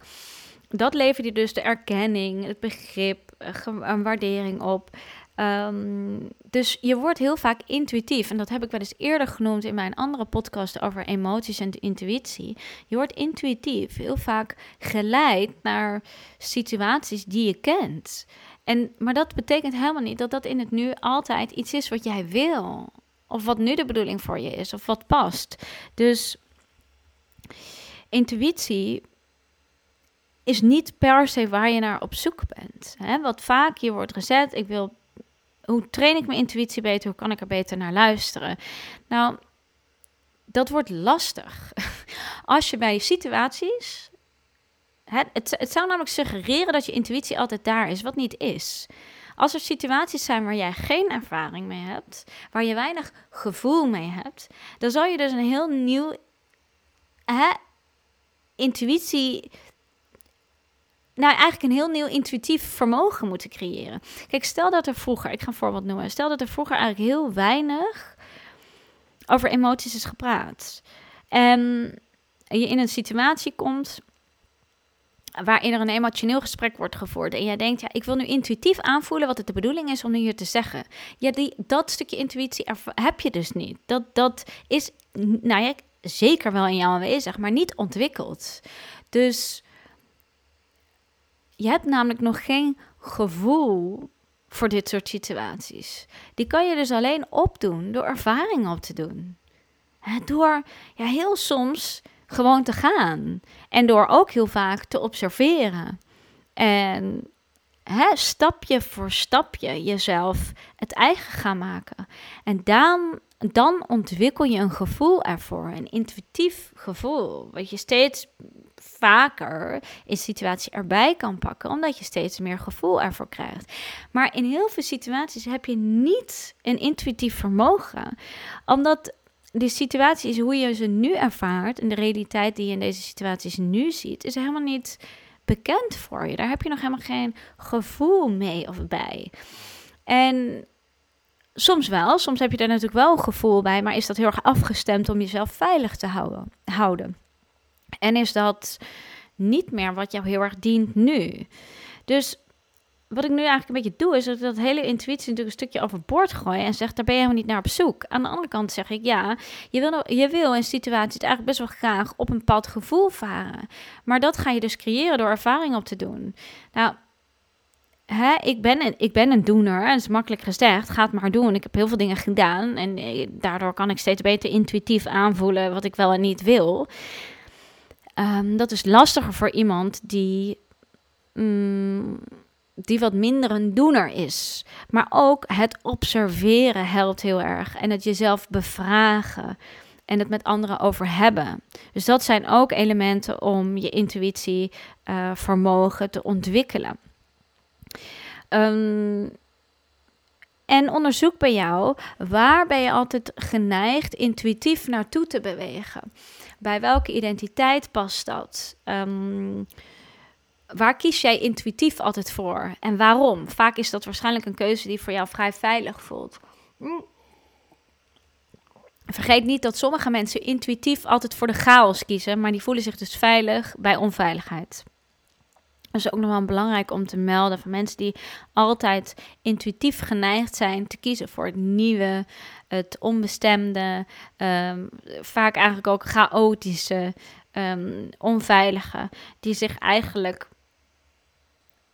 Speaker 1: Dat leverde je dus de erkenning, het begrip, eh, een waardering op. Ehm, dus je wordt heel vaak intuïtief. En dat heb ik wel eens eerder genoemd in mijn andere podcast over emoties en intuïtie. Je wordt intuïtief, heel vaak geleid naar situaties die je kent. En, maar dat betekent helemaal niet dat dat in het nu altijd iets is wat jij wil. Of wat nu de bedoeling voor je is, of wat past. Dus intuïtie is niet per se waar je naar op zoek bent. Hè? Wat vaak hier wordt gezet, ik wil, hoe train ik mijn intuïtie beter, hoe kan ik er beter naar luisteren? Nou, dat wordt lastig. Als je bij situaties het, het, zou namelijk suggereren dat je intuïtie altijd daar is, wat niet is. Als er situaties zijn waar jij geen ervaring mee hebt, waar je weinig gevoel mee hebt, dan zal je dus een heel nieuw intuïtie. Nou, eigenlijk een heel nieuw intuïtief vermogen moeten creëren. Kijk, stel dat er vroeger, ik ga een voorbeeld noemen, stel dat er vroeger eigenlijk heel weinig over emoties is gepraat. En je in een situatie komt waarin er een emotioneel gesprek wordt gevoerd. En jij denkt, ja, ik wil nu intuïtief aanvoelen wat het de bedoeling is om nu hier te zeggen. Ja, die, dat stukje intuïtie heb je dus niet. Dat, dat is, nou ja, zeker wel in jou aanwezig, maar niet ontwikkeld. Dus je hebt namelijk nog geen gevoel voor dit soort situaties. Die kan je dus alleen opdoen door ervaring op te doen. Door ja, heel soms gewoon te gaan. En door ook heel vaak te observeren. En hè, stapje voor stapje jezelf het eigen gaan maken. En dan, dan ontwikkel je een gevoel ervoor, een intuïtief gevoel. Wat je steeds vaker in situatie erbij kan pakken, omdat je steeds meer gevoel ervoor krijgt. Maar in heel veel situaties heb je niet een intuïtief vermogen, omdat de situatie is hoe je ze nu ervaart en de realiteit die je in deze situaties nu ziet, is helemaal niet bekend voor je. Daar heb je nog helemaal geen gevoel mee of bij. En soms wel, soms heb je daar natuurlijk wel een gevoel bij, maar is dat heel erg afgestemd om jezelf veilig te houden. houden. En is dat niet meer wat jou heel erg dient nu. Dus wat ik nu eigenlijk een beetje doe, is dat dat hele intuïtie natuurlijk een stukje overboord gooien en zegt, daar ben je helemaal niet naar op zoek. Aan de andere kant zeg ik, ja, je wil, je wil in situaties eigenlijk best wel graag op een bepaald gevoel varen. Maar dat ga je dus creëren door ervaring op te doen. Nou, hè, ik, ben een, ik ben een doener en het is makkelijk gezegd, ga het maar doen. Ik heb heel veel dingen gedaan en eh, daardoor kan ik steeds beter intuïtief aanvoelen wat ik wel en niet wil. Um, dat is lastiger voor iemand die... Mm, die wat minder een doener is. Maar ook het observeren helpt heel erg. En het jezelf bevragen. En het met anderen over hebben. Dus dat zijn ook elementen om je intuïtie uh, vermogen te ontwikkelen. Um, en onderzoek bij jou, waar ben je altijd geneigd intuïtief naartoe te bewegen? Bij welke identiteit past dat? Um, waar kies jij intuïtief altijd voor en waarom? Vaak is dat waarschijnlijk een keuze die voor jou vrij veilig voelt. Mm. Vergeet niet dat sommige mensen intuïtief altijd voor de chaos kiezen, maar die voelen zich dus veilig bij onveiligheid. Dat is ook nog wel belangrijk om te melden van mensen die altijd intuïtief geneigd zijn te kiezen voor het nieuwe, het onbestemde, ehm, vaak eigenlijk ook chaotische, um, onveilige, die zich eigenlijk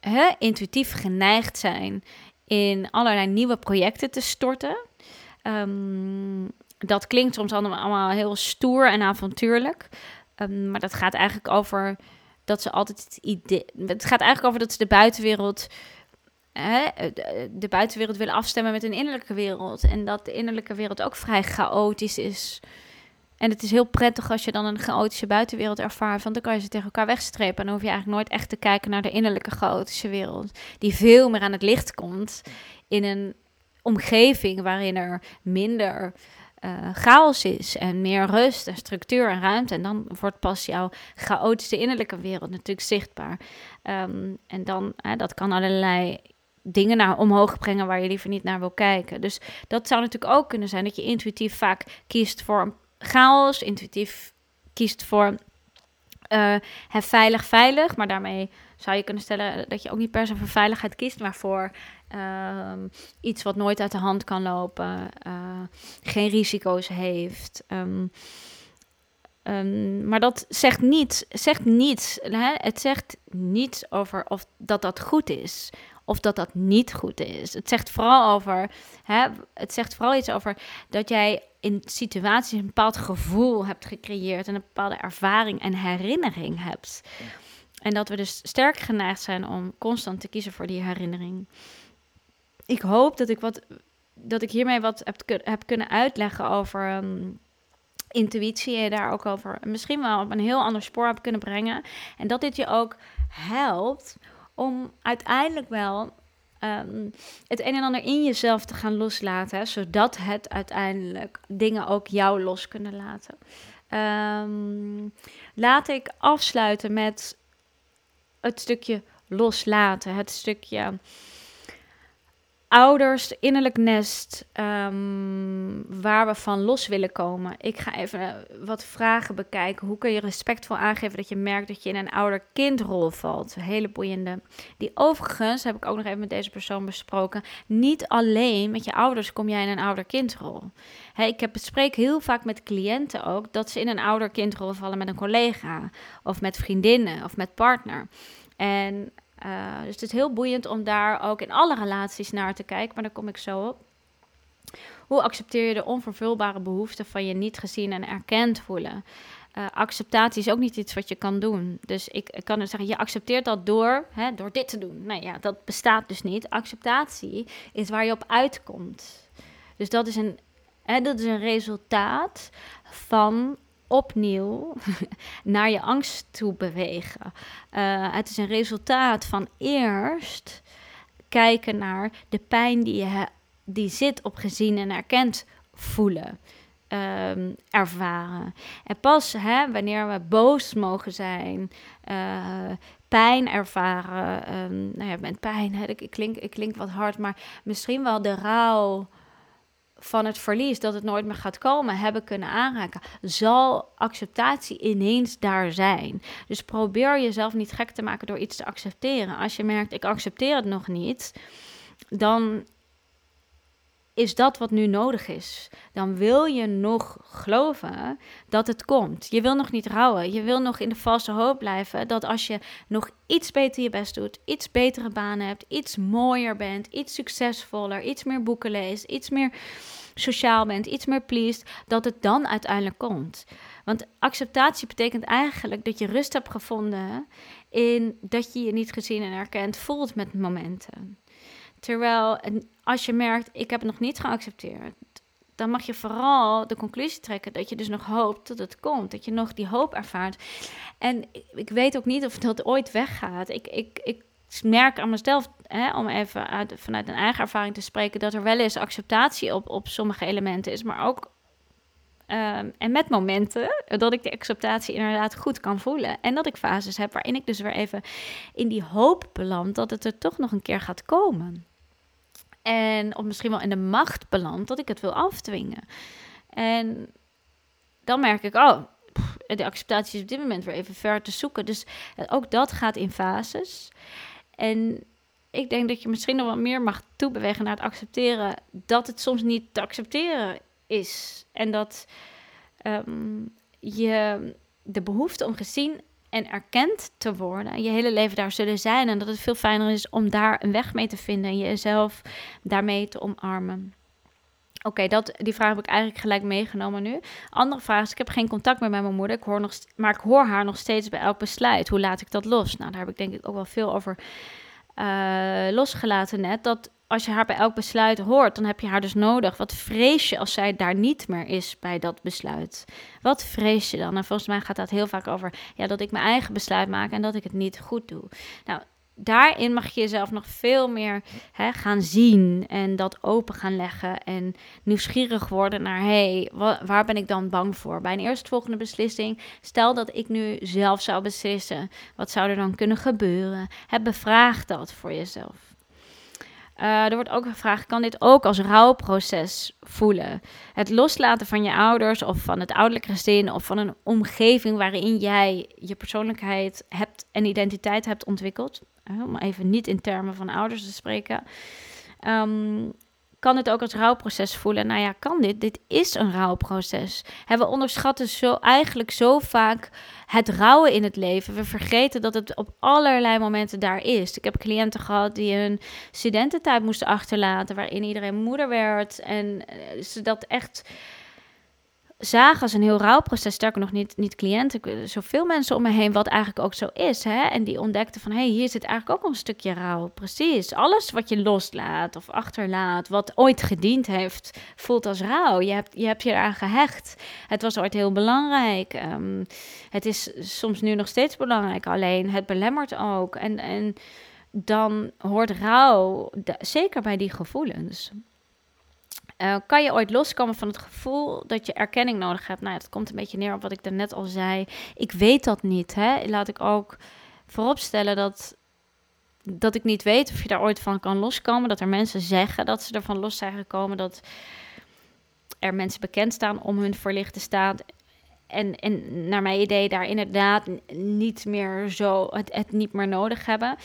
Speaker 1: hè, intuïtief geneigd zijn in allerlei nieuwe projecten te storten. Um, dat klinkt soms allemaal heel stoer en avontuurlijk. Um, maar dat gaat eigenlijk over dat ze altijd het idee. Het gaat eigenlijk over dat ze de buitenwereld. Hè, de buitenwereld willen afstemmen met een innerlijke wereld. En dat de innerlijke wereld ook vrij chaotisch is. En het is heel prettig als je dan een chaotische buitenwereld ervaart, want dan kan je ze tegen elkaar wegstrepen. En dan hoef je eigenlijk nooit echt te kijken naar de innerlijke chaotische wereld, die veel meer aan het licht komt in een omgeving waarin er minder uh, chaos is en meer rust en structuur en ruimte. En dan wordt pas jouw chaotische innerlijke wereld natuurlijk zichtbaar. Um, en dan, uh, dat kan allerlei dingen naar omhoog brengen waar je liever niet naar wil kijken. Dus dat zou natuurlijk ook kunnen zijn dat je intuïtief vaak kiest voor een chaos, intuïtief kiest voor uh, het veilig, veilig. Maar daarmee zou je kunnen stellen dat je ook niet per se voor veiligheid kiest, maar voor uh, iets wat nooit uit de hand kan lopen, uh, geen risico's heeft. Um, um, maar dat zegt niets, zegt niets. Hè? Het zegt niets over of dat dat goed is of dat dat niet goed is. Het zegt vooral over, hè, het zegt vooral iets over dat jij in situaties een bepaald gevoel hebt gecreëerd en een bepaalde ervaring en herinnering hebt. En dat we dus sterk geneigd zijn om constant te kiezen voor die herinnering. Ik hoop dat ik, wat, dat ik hiermee wat heb, heb kunnen uitleggen over um, intuïtie en daar ook over misschien wel op een heel ander spoor heb kunnen brengen. En dat dit je ook helpt om uiteindelijk wel um, het een en ander in jezelf te gaan loslaten, zodat het uiteindelijk dingen ook jou los kunnen laten. Um, laat ik afsluiten met het stukje loslaten, het stukje ouders, innerlijk nest, ehm, waar we van los willen komen. Ik ga even eh, wat vragen bekijken. Hoe kun je respectvol aangeven dat je merkt dat je in een ouder-kindrol valt? Hele boeiende. Die overigens, heb ik ook nog even met deze persoon besproken, niet alleen met je ouders kom jij in een ouder-kindrol. Ik heb, bespreek heel vaak met cliënten ook dat ze in een ouder-kindrol vallen met een collega of met vriendinnen of met partner. En uh, dus het is heel boeiend om daar ook in alle relaties naar te kijken, maar daar kom ik zo op. Hoe accepteer je de onvervulbare behoeften van je niet gezien en erkend voelen? Uh, acceptatie is ook niet iets wat je kan doen. Dus ik, ik kan dus zeggen, je accepteert dat door, hè, door dit te doen. Nee, ja, dat bestaat dus niet. Acceptatie is waar je op uitkomt. Dus dat is een, hè, dat is een resultaat van opnieuw naar je angst toe bewegen. Uh, het is een resultaat van eerst kijken naar de pijn die je die zit op gezien en erkend voelen. Um, ervaren. En pas hè, wanneer we boos mogen zijn, uh, pijn ervaren. Um, nou ja, met pijn, hè, ik, klink, ik klink wat hard, maar misschien wel de rouw van het verlies, dat het nooit meer gaat komen, hebben kunnen aanraken, zal acceptatie ineens daar zijn. Dus probeer jezelf niet gek te maken door iets te accepteren. Als je merkt, ik accepteer het nog niet, dan is dat wat nu nodig is. Dan wil je nog geloven dat het komt. Je wil nog niet rouwen. Je wil nog in de valse hoop blijven dat als je nog iets beter je best doet, iets betere banen hebt, iets mooier bent, iets succesvoller, iets meer boeken leest, iets meer sociaal bent, iets meer pleased, dat het dan uiteindelijk komt. Want acceptatie betekent eigenlijk dat je rust hebt gevonden in dat je je niet gezien en erkend voelt met momenten. Terwijl als je merkt, ik heb het nog niet geaccepteerd, dan mag je vooral de conclusie trekken dat je dus nog hoopt dat het komt. Dat je nog die hoop ervaart. En ik, weet ook niet of dat ooit weggaat. Ik, ik, ik merk aan mezelf, hè, om even uit, vanuit een eigen ervaring te spreken, dat er wel eens acceptatie op, op sommige elementen is, maar ook. Ehm, en met momenten dat ik de acceptatie inderdaad goed kan voelen. En dat ik fases heb waarin ik dus weer even in die hoop beland dat het er toch nog een keer gaat komen. En of misschien wel in de macht beland dat ik het wil afdwingen. En dan merk ik, oh, de acceptatie is op dit moment weer even ver te zoeken. Dus eh, ook dat gaat in fases. En ik denk dat je misschien nog wat meer mag toebewegen naar het accepteren dat het soms niet te accepteren is. En dat ehm, je de behoefte om gezien en erkend te worden, je hele leven daar zullen zijn. En dat het veel fijner is om daar een weg mee te vinden en jezelf daarmee te omarmen. Oké, dat die vraag heb ik eigenlijk gelijk meegenomen nu. Andere vraag is, ik heb geen contact meer met mijn moeder, ik hoor nog, maar ik hoor haar nog steeds bij elk besluit. Hoe laat ik dat los? Nou, daar heb ik denk ik ook wel veel over uh, losgelaten net. Dat als je haar bij elk besluit hoort, dan heb je haar dus nodig. Wat vrees je als zij daar niet meer is bij dat besluit? Wat vrees je dan? En volgens mij gaat dat heel vaak over ja, dat ik mijn eigen besluit maak en dat ik het niet goed doe. Nou, daarin mag je jezelf nog veel meer hè, gaan zien en dat open gaan leggen en nieuwsgierig worden naar hé, hey, waar ben ik dan bang voor? Bij een eerstvolgende beslissing, stel dat ik nu zelf zou beslissen, wat zou er dan kunnen gebeuren? Heb bevraag dat voor jezelf. Uh, er wordt ook gevraagd, kan dit ook als rouwproces voelen? Het loslaten van je ouders of van het ouderlijk gezin of van een omgeving waarin jij je persoonlijkheid hebt en identiteit hebt ontwikkeld. Om even niet in termen van ouders te spreken. Um, kan het ook als rouwproces voelen? Nou ja, kan dit? Dit is een rouwproces. En we onderschatten zo, eigenlijk zo vaak het rouwen in het leven. We vergeten dat het op allerlei momenten daar is. Ik heb cliënten gehad die een studententijd moesten achterlaten... waarin iedereen moeder werd en eh, ze dat echt zagen als een heel rouwproces. Sterker nog, niet, niet cliënten, zoveel mensen om me heen, wat eigenlijk ook zo is. Hè? En die ontdekten van, hé, hey, hier zit eigenlijk ook een stukje rouw. Precies, alles wat je loslaat of achterlaat, wat ooit gediend heeft, voelt als rouw. Je hebt je, hebt je eraan gehecht. Het was ooit heel belangrijk. Um, het is soms nu nog steeds belangrijk, alleen het belemmert ook. En, en dan hoort rouw, zeker bij die gevoelens. Uh, kan je ooit loskomen van het gevoel dat je erkenning nodig hebt? Nou, dat komt een beetje neer op wat ik daarnet al zei. Ik weet dat niet. Hè? Laat ik ook vooropstellen dat, dat ik niet weet of je daar ooit van kan loskomen. Dat er mensen zeggen dat ze ervan los zijn gekomen. Dat er mensen bekend staan om hun verlichte staat. En, en naar mijn idee daar inderdaad niet meer zo het niet meer nodig hebben.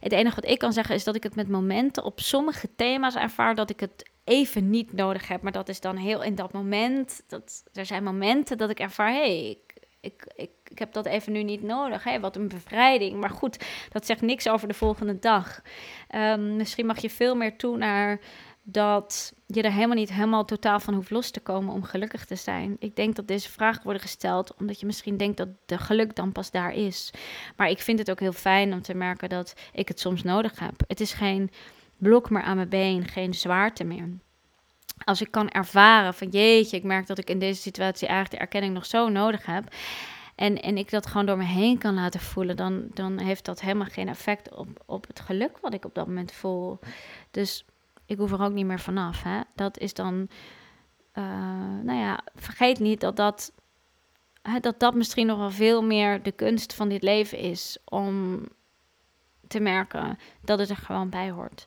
Speaker 1: Het enige wat ik kan zeggen is dat ik het met momenten op sommige thema's ervaar dat ik het even niet nodig heb. Maar dat is dan heel in dat moment. Dat, er zijn momenten dat ik ervaar, hey, ik, ik, ik, heb dat even nu niet nodig. Hey, wat een bevrijding. Maar goed, dat zegt niks over de volgende dag. Um, misschien mag je veel meer toe naar dat je er helemaal niet helemaal totaal van hoeft los te komen om gelukkig te zijn. Ik denk dat deze vragen worden gesteld omdat je misschien denkt dat de geluk dan pas daar is. Maar ik vind het ook heel fijn om te merken dat ik het soms nodig heb. Het is geen blok meer aan mijn been, geen zwaarte meer. Als ik kan ervaren van jeetje, ik merk dat ik in deze situatie eigenlijk de erkenning nog zo nodig heb. En, en ik dat gewoon door me heen kan laten voelen, dan, dan heeft dat helemaal geen effect op, op het geluk wat ik op dat moment voel. Dus ik hoef er ook niet meer vanaf. Hè? Dat is dan, uh, nou ja, vergeet niet dat dat, hè, dat dat misschien nog wel veel meer de kunst van dit leven is. Om te merken dat het er gewoon bij hoort.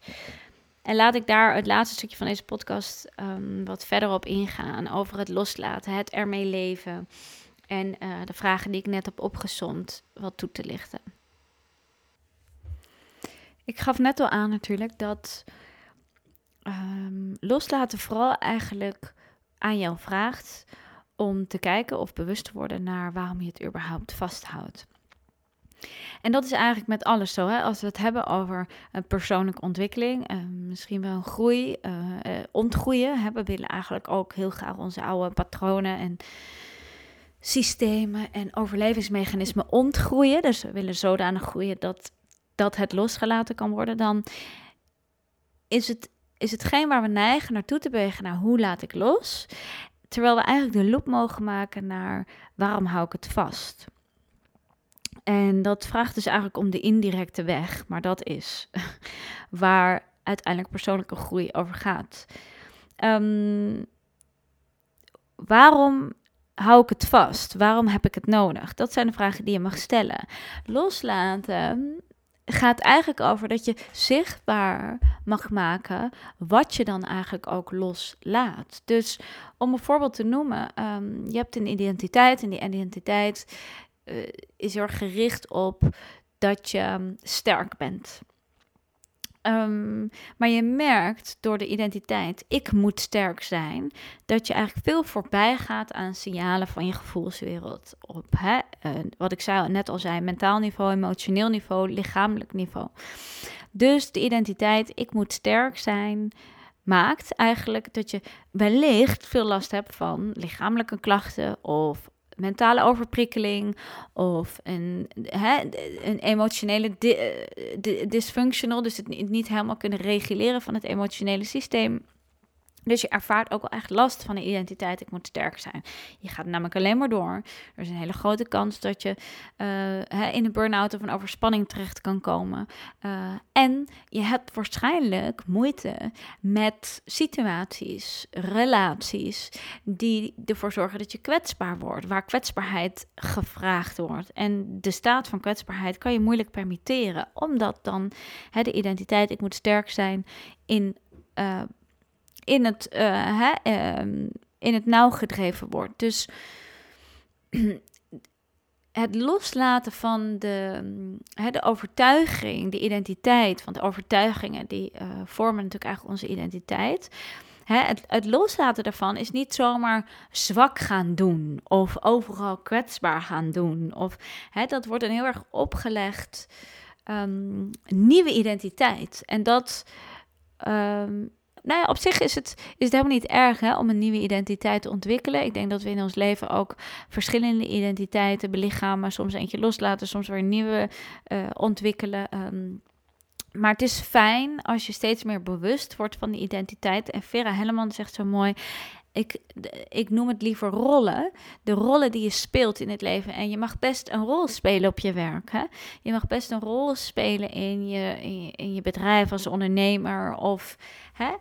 Speaker 1: En laat ik daar het laatste stukje van deze podcast um, wat verder op ingaan. Over het loslaten, het ermee leven. En uh, de vragen die ik net heb opgezond, wat toe te lichten. Ik gaf net al aan natuurlijk dat um, loslaten vooral eigenlijk aan jou vraagt om te kijken of bewust te worden naar waarom je het überhaupt vasthoudt. En dat is eigenlijk met alles zo. Hè? Als we het hebben over een persoonlijke ontwikkeling, uh, misschien wel groei, uh, ontgroeien. Hè? We willen eigenlijk ook heel graag onze oude patronen en systemen en overlevingsmechanismen ontgroeien. Dus we willen zodanig groeien dat, dat het losgelaten kan worden. Dan is het, is hetgeen waar we neigen naartoe te bewegen naar hoe laat ik los. Terwijl we eigenlijk de loop mogen maken naar waarom hou ik het vast. En dat vraagt dus eigenlijk om de indirecte weg, maar dat is waar uiteindelijk persoonlijke groei over gaat. Um, waarom hou ik het vast? Waarom heb ik het nodig? Dat zijn de vragen die je mag stellen. Loslaten gaat eigenlijk over dat je zichtbaar mag maken wat je dan eigenlijk ook loslaat. Dus om een voorbeeld te noemen, um, je hebt een identiteit en die identiteit uh, is er gericht op dat je um, sterk bent. Um, maar je merkt door de identiteit, ik moet sterk zijn, dat je eigenlijk veel voorbij gaat aan signalen van je gevoelswereld. Op hè, uh, wat ik zei, net al zei, mentaal niveau, emotioneel niveau, lichamelijk niveau. Dus de identiteit, ik moet sterk zijn, maakt eigenlijk dat je wellicht veel last hebt van lichamelijke klachten of mentale overprikkeling of een, hè, een emotionele eh, dysfunctional, dus het niet helemaal kunnen reguleren van het emotionele systeem. Dus je ervaart ook wel echt last van de identiteit. Ik moet sterk zijn. Je gaat namelijk alleen maar door. Er is een hele grote kans dat je uh, in een burn-out of een overspanning terecht kan komen. Uh, en je hebt waarschijnlijk moeite met situaties, relaties, die ervoor zorgen dat je kwetsbaar wordt. Waar kwetsbaarheid gevraagd wordt. En de staat van kwetsbaarheid kan je moeilijk permitteren. Omdat dan de identiteit, ik moet sterk zijn, in. Uh, in het, uh, hè, uh, in het nauw gedreven wordt. Dus het loslaten van de, hè, de overtuiging, de identiteit, want de overtuigingen die uh, vormen natuurlijk eigenlijk onze identiteit. Hè, het, het, loslaten daarvan is niet zomaar zwak gaan doen of overal kwetsbaar gaan doen. Of, hè, dat wordt een heel erg opgelegd um, nieuwe identiteit. En dat um, nou ja, op zich is het, is het helemaal niet erg hè, om een nieuwe identiteit te ontwikkelen. Ik denk dat we in ons leven ook verschillende identiteiten belichamen. Soms eentje loslaten, soms weer nieuwe uh, ontwikkelen. Um, maar het is fijn als je steeds meer bewust wordt van die identiteit. En Vera Helleman zegt zo mooi: ik, ik noem het liever rollen. De rollen die je speelt in het leven. En je mag best een rol spelen op je werk. Hè? Je mag best een rol spelen in je, in je, in je bedrijf als ondernemer. Of hè?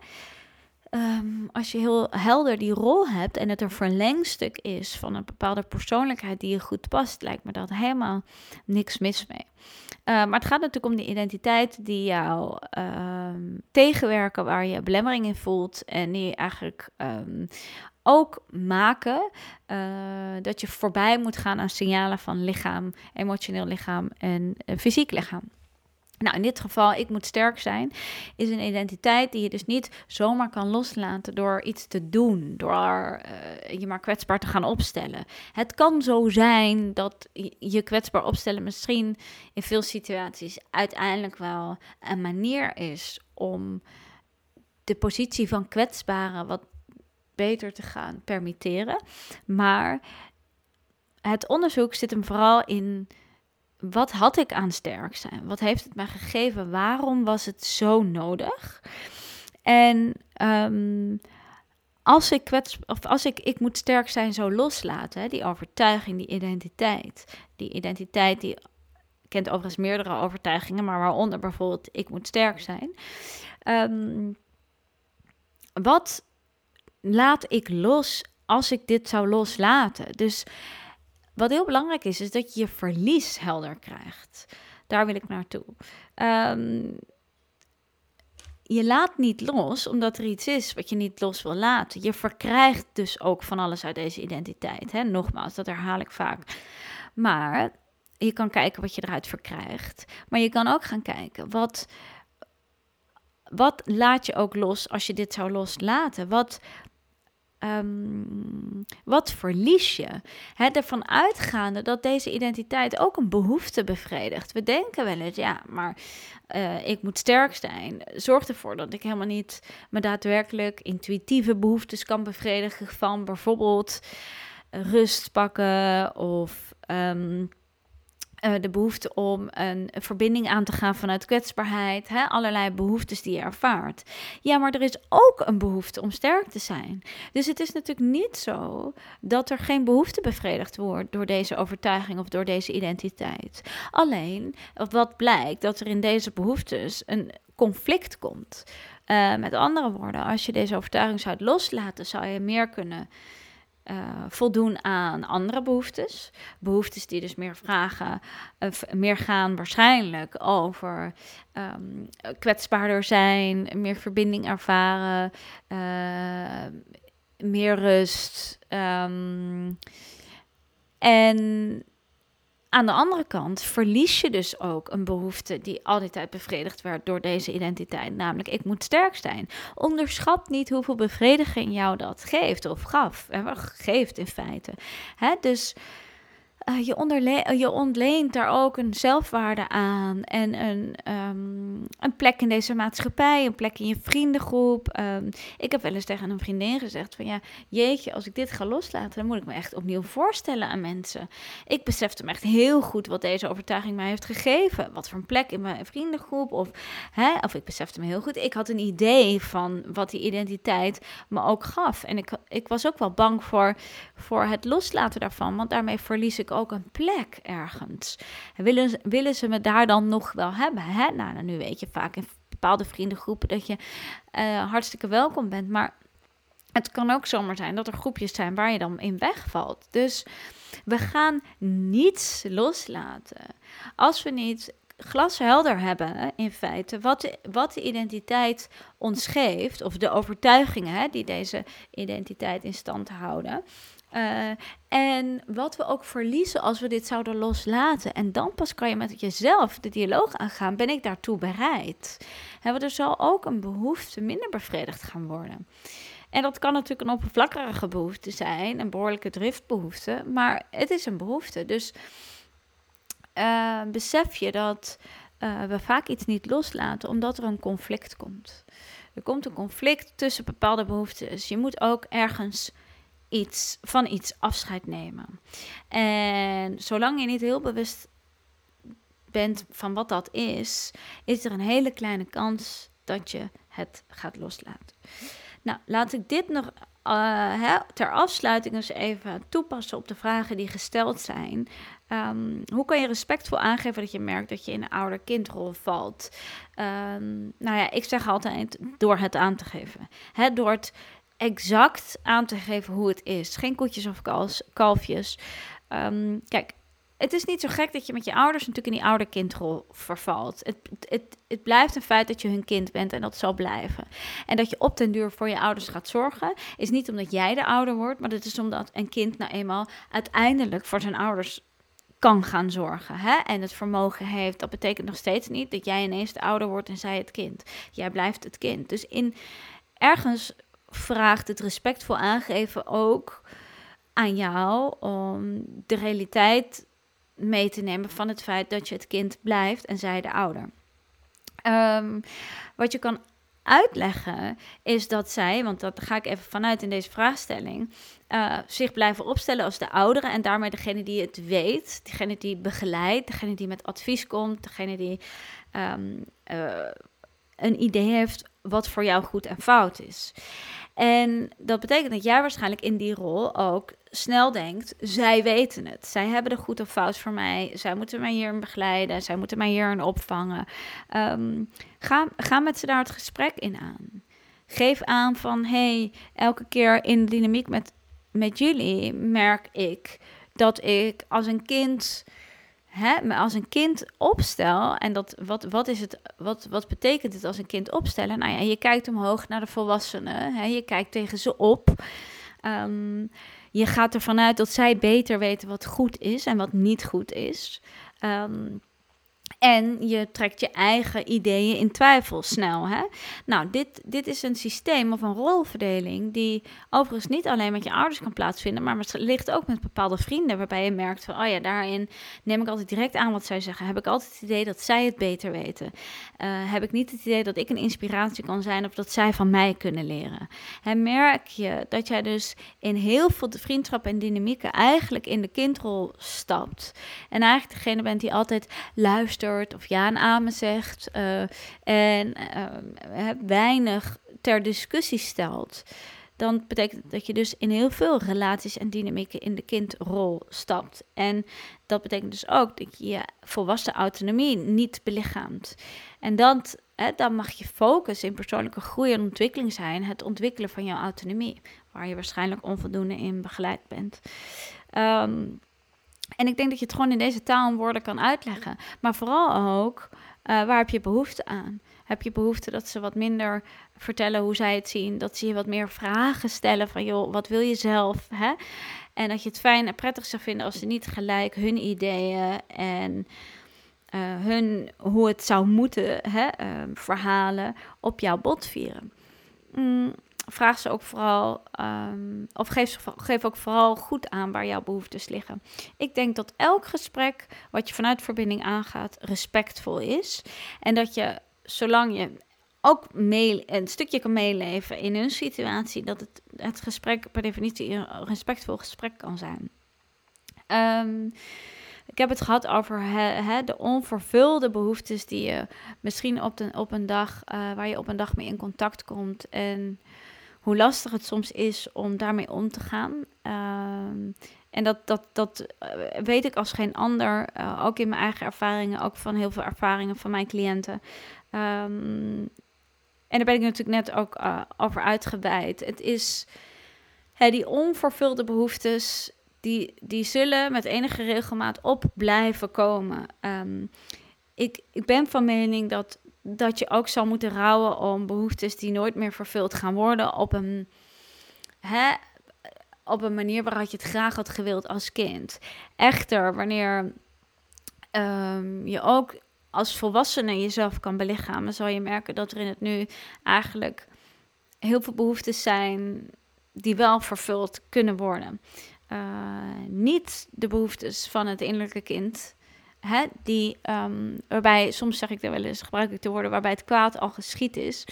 Speaker 1: Um, als je heel helder die rol hebt en het een verlengstuk is van een bepaalde persoonlijkheid die je goed past, lijkt me dat helemaal niks mis mee. Uh, maar het gaat natuurlijk om de identiteit die jou um, tegenwerken, waar je belemmering in voelt en die eigenlijk ook maken uh, dat je voorbij moet gaan aan signalen van lichaam, emotioneel lichaam en uh, fysiek lichaam. Nou, in dit geval, ik moet sterk zijn, is een identiteit die je dus niet zomaar kan loslaten door iets te doen, door uh, je maar kwetsbaar te gaan opstellen. Het kan zo zijn dat je kwetsbaar opstellen misschien in veel situaties uiteindelijk wel een manier is om de positie van kwetsbare wat beter te gaan permitteren. Maar het onderzoek zit hem vooral in wat had ik aan sterk zijn? Wat heeft het mij gegeven? Waarom was het zo nodig? En um, als ik kwets, of als ik, ik moet sterk zijn, zo loslaten, hè, die overtuiging, die identiteit. Die identiteit die kent overigens meerdere overtuigingen, maar waaronder bijvoorbeeld ik moet sterk zijn. Um, wat laat ik los als ik dit zou loslaten? Dus wat heel belangrijk is, is dat je je verlies helder krijgt. Daar wil ik naartoe. Um, je laat niet los omdat er iets is wat je niet los wil laten. Je verkrijgt dus ook van alles uit deze identiteit. Hè? Nogmaals, dat herhaal ik vaak. Maar je kan kijken wat je eruit verkrijgt. Maar je kan ook gaan kijken wat, wat laat je ook los als je dit zou loslaten? Wat, um, wat verlies je? He, ervan uitgaande dat deze identiteit ook een behoefte bevredigt. We denken wel eens, ja, maar uh, ik moet sterk zijn. Zorg ervoor dat ik helemaal niet mijn daadwerkelijk intuïtieve behoeftes kan bevredigen van bijvoorbeeld rust pakken of um, uh, de behoefte om een, verbinding aan te gaan vanuit kwetsbaarheid, hè, allerlei behoeftes die je ervaart. Ja, maar er is ook een behoefte om sterk te zijn. Dus het is natuurlijk niet zo dat er geen behoefte bevredigd wordt door deze overtuiging of door deze identiteit. Alleen wat blijkt dat er in deze behoeftes een conflict komt. Uh, met andere woorden, als je deze overtuiging zou loslaten, zou je meer kunnen uh, voldoen aan andere behoeftes. Behoeftes die dus meer vragen, of meer gaan waarschijnlijk over um, kwetsbaarder zijn, meer verbinding ervaren, uh, meer rust. Um, en aan de andere kant verlies je dus ook een behoefte die al die tijd bevredigd werd door deze identiteit, namelijk ik moet sterk zijn. Onderschat niet hoeveel bevrediging jou dat geeft of gaf, geeft in feite. Dus uh, je, je ontleent daar ook een zelfwaarde aan en een, um, een plek in deze maatschappij, een plek in je vriendengroep. Um, ik heb wel eens tegen een vriendin gezegd van ja, jeetje, als ik dit ga loslaten, dan moet ik me echt opnieuw voorstellen aan mensen. Ik besefte me echt heel goed wat deze overtuiging mij heeft gegeven. Wat voor een plek in mijn vriendengroep of, hè, of ik besefte me heel goed. Ik had een idee van wat die identiteit me ook gaf. En ik, ik was ook wel bang voor, voor het loslaten daarvan, want daarmee verlies ik ook een plek ergens. Willen, willen ze me daar dan nog wel hebben? Hè? Nou, nu weet je vaak in bepaalde vriendengroepen dat je uh, hartstikke welkom bent. Maar het kan ook zomaar zijn dat er groepjes zijn waar je dan in wegvalt. Dus we gaan niets loslaten als we niet glashelder hebben, in feite, wat de, wat de identiteit ons geeft, of de overtuigingen hè, die deze identiteit in stand houden. Uh, en wat we ook verliezen als we dit zouden loslaten. En dan pas kan je met jezelf de dialoog aangaan. Ben ik daartoe bereid? He, want er zal ook een behoefte minder bevredigd gaan worden. En dat kan natuurlijk een oppervlakkige behoefte zijn, een behoorlijke driftbehoefte, maar het is een behoefte. Dus uh, besef je dat uh, we vaak iets niet loslaten omdat er een conflict komt. Er komt een conflict tussen bepaalde behoeftes. Je moet ook ergens iets, van iets afscheid nemen. En zolang je niet heel bewust bent van wat dat is, is er een hele kleine kans dat je het gaat loslaten. Nou, laat ik dit nog hè, ter afsluiting eens even toepassen op de vragen die gesteld zijn. Um, hoe kan je respectvol aangeven dat je merkt dat je in een ouder-kindrol valt? Um, nou ja, ik zeg altijd door het aan te geven. Hè, door het exact aan te geven hoe het is. Geen koetjes of kalfjes. Um, kijk, het is niet zo gek dat je met je ouders natuurlijk in die ouder-kindrol vervalt. Het, het, het blijft een feit dat je hun kind bent en dat zal blijven. En dat je op den duur voor je ouders gaat zorgen, is niet omdat jij de ouder wordt, maar dat is omdat een kind nou eenmaal uiteindelijk voor zijn ouders kan gaan zorgen. Hè? En het vermogen heeft. Dat betekent nog steeds niet dat jij ineens de ouder wordt en zij het kind. Jij blijft het kind. Dus in ergens vraagt het respectvol aangeven ook aan jou om de realiteit mee te nemen van het feit dat je het kind blijft en zij de ouder. Um, wat je kan uitleggen is dat zij, want dat ga ik even vanuit in deze vraagstelling, uh, zich blijven opstellen als de ouderen en daarmee degene die het weet, degene die begeleidt, degene die met advies komt, degene die um, uh, een idee heeft wat voor jou goed en fout is. En dat betekent dat jij waarschijnlijk in die rol ook snel denkt: zij weten het. Zij hebben de goed of fout voor mij. Zij moeten mij hierin begeleiden. Zij moeten mij hierin opvangen. Um, ga, ga met ze daar het gesprek in aan. Geef aan van: hey, elke keer in de dynamiek met, met jullie merk ik dat ik als een kind hè, maar als een kind opstel, en dat, wat, wat, is het, wat, wat betekent het als een kind opstellen? Nou ja, je kijkt omhoog naar de volwassenen, hè, je kijkt tegen ze op. Um, je gaat ervan uit dat zij beter weten wat goed is en wat niet goed is. Um, en je trekt je eigen ideeën in twijfel snel. Hè? Nou, dit, dit is een systeem of een rolverdeling die overigens niet alleen met je ouders kan plaatsvinden, maar ligt ook met bepaalde vrienden, waarbij je merkt van, oh ja, daarin neem ik altijd direct aan wat zij zeggen. Heb ik altijd het idee dat zij het beter weten. Uh, heb ik niet het idee dat ik een inspiratie kan zijn of dat zij van mij kunnen leren. En merk je dat jij dus in heel veel de vriendschappen en dynamieken eigenlijk in de kindrol stapt. En eigenlijk degene bent die altijd luistert of ja en amen zegt uh, en uh, weinig ter discussie stelt, dan betekent dat je dus in heel veel relaties en dynamieken in de kindrol stapt. En dat betekent dus ook dat je je volwassen autonomie niet belichaamt. En dat, hè, dan mag je focus in persoonlijke groei en ontwikkeling zijn, het ontwikkelen van jouw autonomie, waar je waarschijnlijk onvoldoende in begeleid bent. Um, en ik denk dat je het gewoon in deze taal en woorden kan uitleggen. Maar vooral ook, uh, waar heb je behoefte aan? Heb je behoefte dat ze wat minder vertellen hoe zij het zien? Dat ze je wat meer vragen stellen van, joh, wat wil je zelf? Hè? En dat je het fijn en prettig zou vinden als ze niet gelijk hun ideeën en uh, hun, hoe het zou moeten, hè, uh, verhalen op jouw bot vieren. Mm, vraag ze ook vooral, um, of geef, geef ook vooral goed aan waar jouw behoeftes liggen. Ik denk dat elk gesprek wat je vanuit verbinding aangaat, respectvol is. En dat je, zolang je ook mee, een stukje kan meeleven in hun situatie, dat het, het gesprek per definitie een respectvol gesprek kan zijn. Um, ik heb het gehad over de onvervulde behoeftes die je misschien op, de, op een dag, uh, waar je op een dag mee in contact komt. En hoe lastig het soms is om daarmee om te gaan. Um, en dat, dat, dat eh, weet ik als geen ander, uh, ook in mijn eigen ervaringen, ook van heel veel ervaringen van mijn cliënten. Um, en daar ben ik natuurlijk net ook uh, over uitgeweid. Het is die onvervulde behoeftes, die, die zullen met enige regelmaat op blijven komen. Um, ik, ik ben van mening dat dat je ook zal moeten rouwen om behoeftes die nooit meer vervuld gaan worden op een, hè, op een manier waaruit je het graag had gewild als kind. Echter, wanneer um, je ook als volwassene jezelf kan belichamen, zal je merken dat er in het nu eigenlijk heel veel behoeftes zijn die wel vervuld kunnen worden. Uh, niet de behoeftes van het innerlijke kind, hè, die, um, waarbij, soms zeg ik er wel eens, gebruik ik de woorden, waarbij het kwaad al geschied is.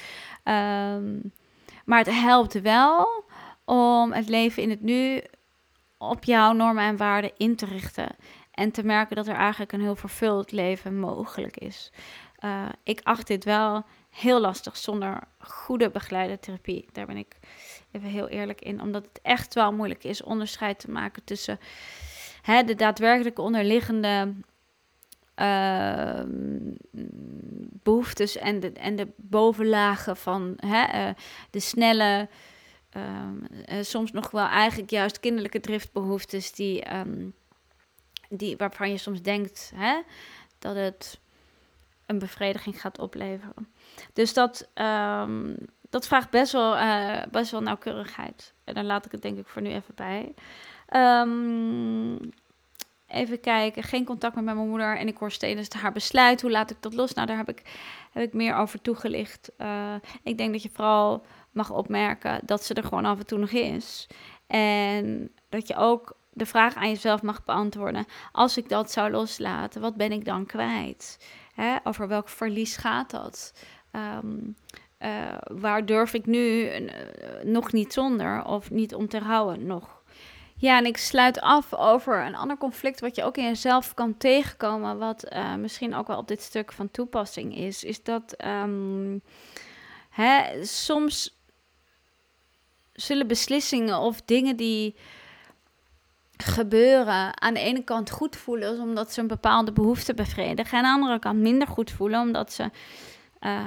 Speaker 1: Um, maar het helpt wel om het leven in het nu op jouw normen en waarden in te richten. En te merken dat er eigenlijk een heel vervuld leven mogelijk is. Uh, ik acht dit wel heel lastig zonder goede begeleide therapie. Daar ben ik even heel eerlijk in. Omdat het echt wel moeilijk is onderscheid te maken tussen hè, de daadwerkelijke onderliggende uh, behoeftes en de, en de bovenlagen van hè, uh, de snelle, uh, soms nog wel eigenlijk juist kinderlijke driftbehoeftes die, um, die, waarvan je soms denkt hè, dat het een bevrediging gaat opleveren. Dus dat, dat vraagt best wel, uh, best wel nauwkeurigheid. En dan laat ik het denk ik voor nu even bij. Even kijken, geen contact meer met mijn moeder. En ik hoor steeds haar besluit. Hoe laat ik dat los? Nou, daar heb ik, heb ik meer over toegelicht. Uh, ik denk dat je vooral mag opmerken dat ze er gewoon af en toe nog is. En dat je ook de vraag aan jezelf mag beantwoorden. Als ik dat zou loslaten, wat ben ik dan kwijt? Hè? Over welk verlies gaat dat? Um, uh, waar durf ik nu uh, nog niet zonder of niet om te houden nog? Ja, en ik sluit af over een ander conflict wat je ook in jezelf kan tegenkomen, wat uh, misschien ook wel op dit stuk van toepassing is, is dat um, hè, soms zullen beslissingen of dingen die gebeuren aan de ene kant goed voelen omdat ze een bepaalde behoefte bevredigen, en aan de andere kant minder goed voelen omdat ze uh,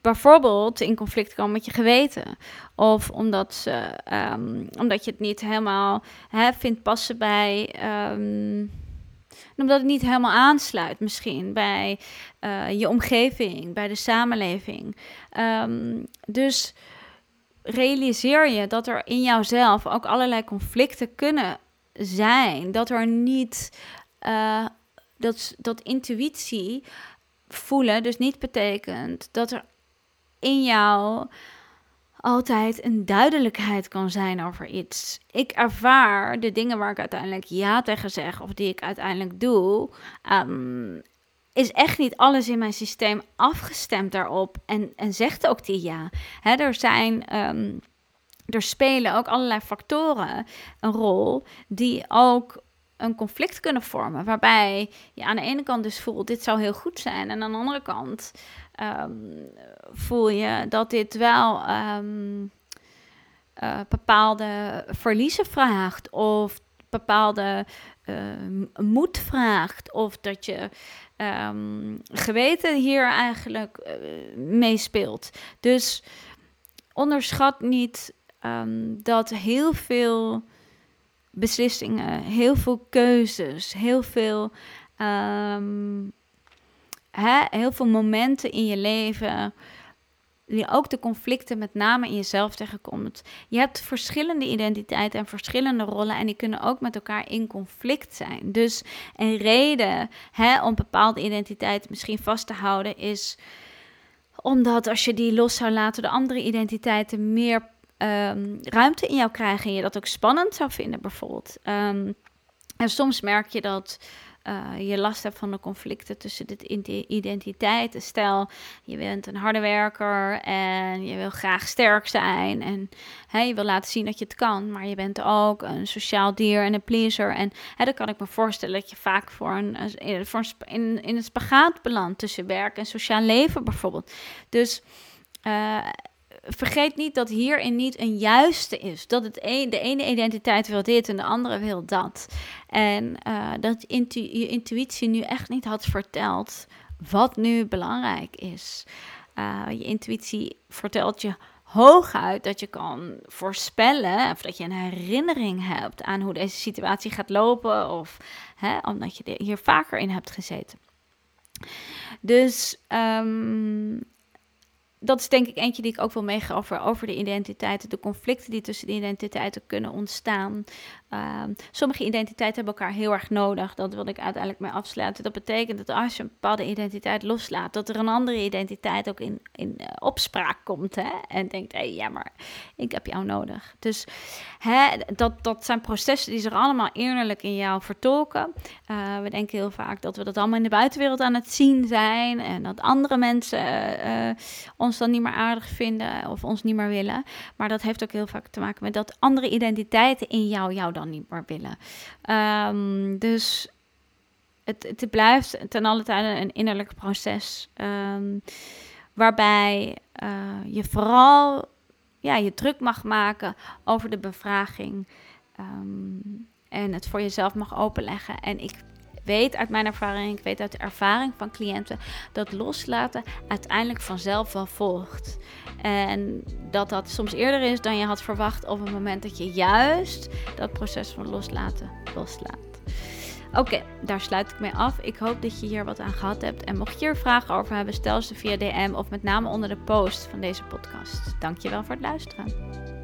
Speaker 1: bijvoorbeeld in conflict komen met je geweten. Of omdat, ze, um, omdat je het niet helemaal hè, vindt passen bij um, omdat het niet helemaal aansluit misschien bij eh, je omgeving, bij de samenleving. Ehm, dus realiseer je dat er in jouzelf ook allerlei conflicten kunnen zijn. Dat er niet uh, dat, dat intuïtie voelen dus niet betekent dat er in jou altijd een duidelijkheid kan zijn over iets. Ik ervaar de dingen waar ik uiteindelijk ja tegen zeg of die ik uiteindelijk doe, um, is echt niet alles in mijn systeem afgestemd daarop en, en zegt ook die ja. Er zijn. Um, er spelen ook allerlei factoren een rol die ook een conflict kunnen vormen. Waarbij je aan de ene kant dus voelt, dit zou heel goed zijn. En aan de andere kant um, voel je dat dit wel um, uh, bepaalde verliezen vraagt. Of bepaalde uh, moed vraagt. Of dat je geweten hier eigenlijk uh, meespeelt. Dus onderschat niet dat heel veel beslissingen, heel veel keuzes, heel veel, um, hè, heel veel momenten in je leven. Die ook de conflicten met name in jezelf tegenkomt. Je hebt verschillende identiteiten en verschillende rollen en die kunnen ook met elkaar in conflict zijn. Dus een reden hè, om bepaalde identiteiten misschien vast te houden is omdat als je die los zou laten, de andere identiteiten meer um, ruimte in jou krijgen en je dat ook spannend zou vinden, bijvoorbeeld. Um, en soms merk je dat uh, je last hebt van de conflicten tussen de identiteiten. Stel, je bent een harde werker en je wil graag sterk zijn. En hey, je wil laten zien dat je het kan. Maar je bent ook een sociaal dier en een pleaser. En hey, dan kan ik me voorstellen dat je vaak voor een, voor in, in een spagaat belandt tussen werk en sociaal leven bijvoorbeeld. Dus. Uh, vergeet niet dat hierin niet een juiste is. Dat het een, de ene identiteit wil dit en de andere wil dat. En uh, dat je intuïtie nu echt niet had verteld wat nu belangrijk is. Uh, je intuïtie vertelt je hooguit dat je kan voorspellen of dat je een herinnering hebt aan hoe deze situatie gaat lopen of hè, omdat je hier vaker in hebt gezeten. Dus um, dat is denk ik eentje die ik ook wil meegeven over, over de identiteiten, de conflicten die tussen de identiteiten kunnen ontstaan. Ehm, sommige identiteiten hebben elkaar heel erg nodig. Dat wil ik uiteindelijk mee afsluiten. Dat betekent dat als je een bepaalde identiteit loslaat, dat er een andere identiteit ook in, in uh, opspraak komt. Hè? En denkt, hé, hey, ja, maar ik heb jou nodig. Dus hè, dat, dat zijn processen die zich allemaal eerlijk in jou vertolken. Uh, we denken heel vaak dat we dat allemaal in de buitenwereld aan het zien zijn. En dat andere mensen uh, ons dan niet meer aardig vinden of ons niet meer willen. Maar dat heeft ook heel vaak te maken met dat andere identiteiten in jou jou dan niet meer willen. Um, dus het, het blijft ten alle tijde een innerlijk proces. Um, waarbij uh, je vooral ja, je druk mag maken over de bevraging. Um, en het voor jezelf mag openleggen. En ik weet uit mijn ervaring, ik weet uit de ervaring van cliënten, dat loslaten uiteindelijk vanzelf wel volgt. En dat dat soms eerder is dan je had verwacht op het moment dat je juist dat proces van loslaten loslaat. Oké, daar sluit ik mee af. Ik hoop dat je hier wat aan gehad hebt. En mocht je er vragen over hebben, stel ze via DM of met name onder de post van deze podcast. Dankjewel voor het luisteren.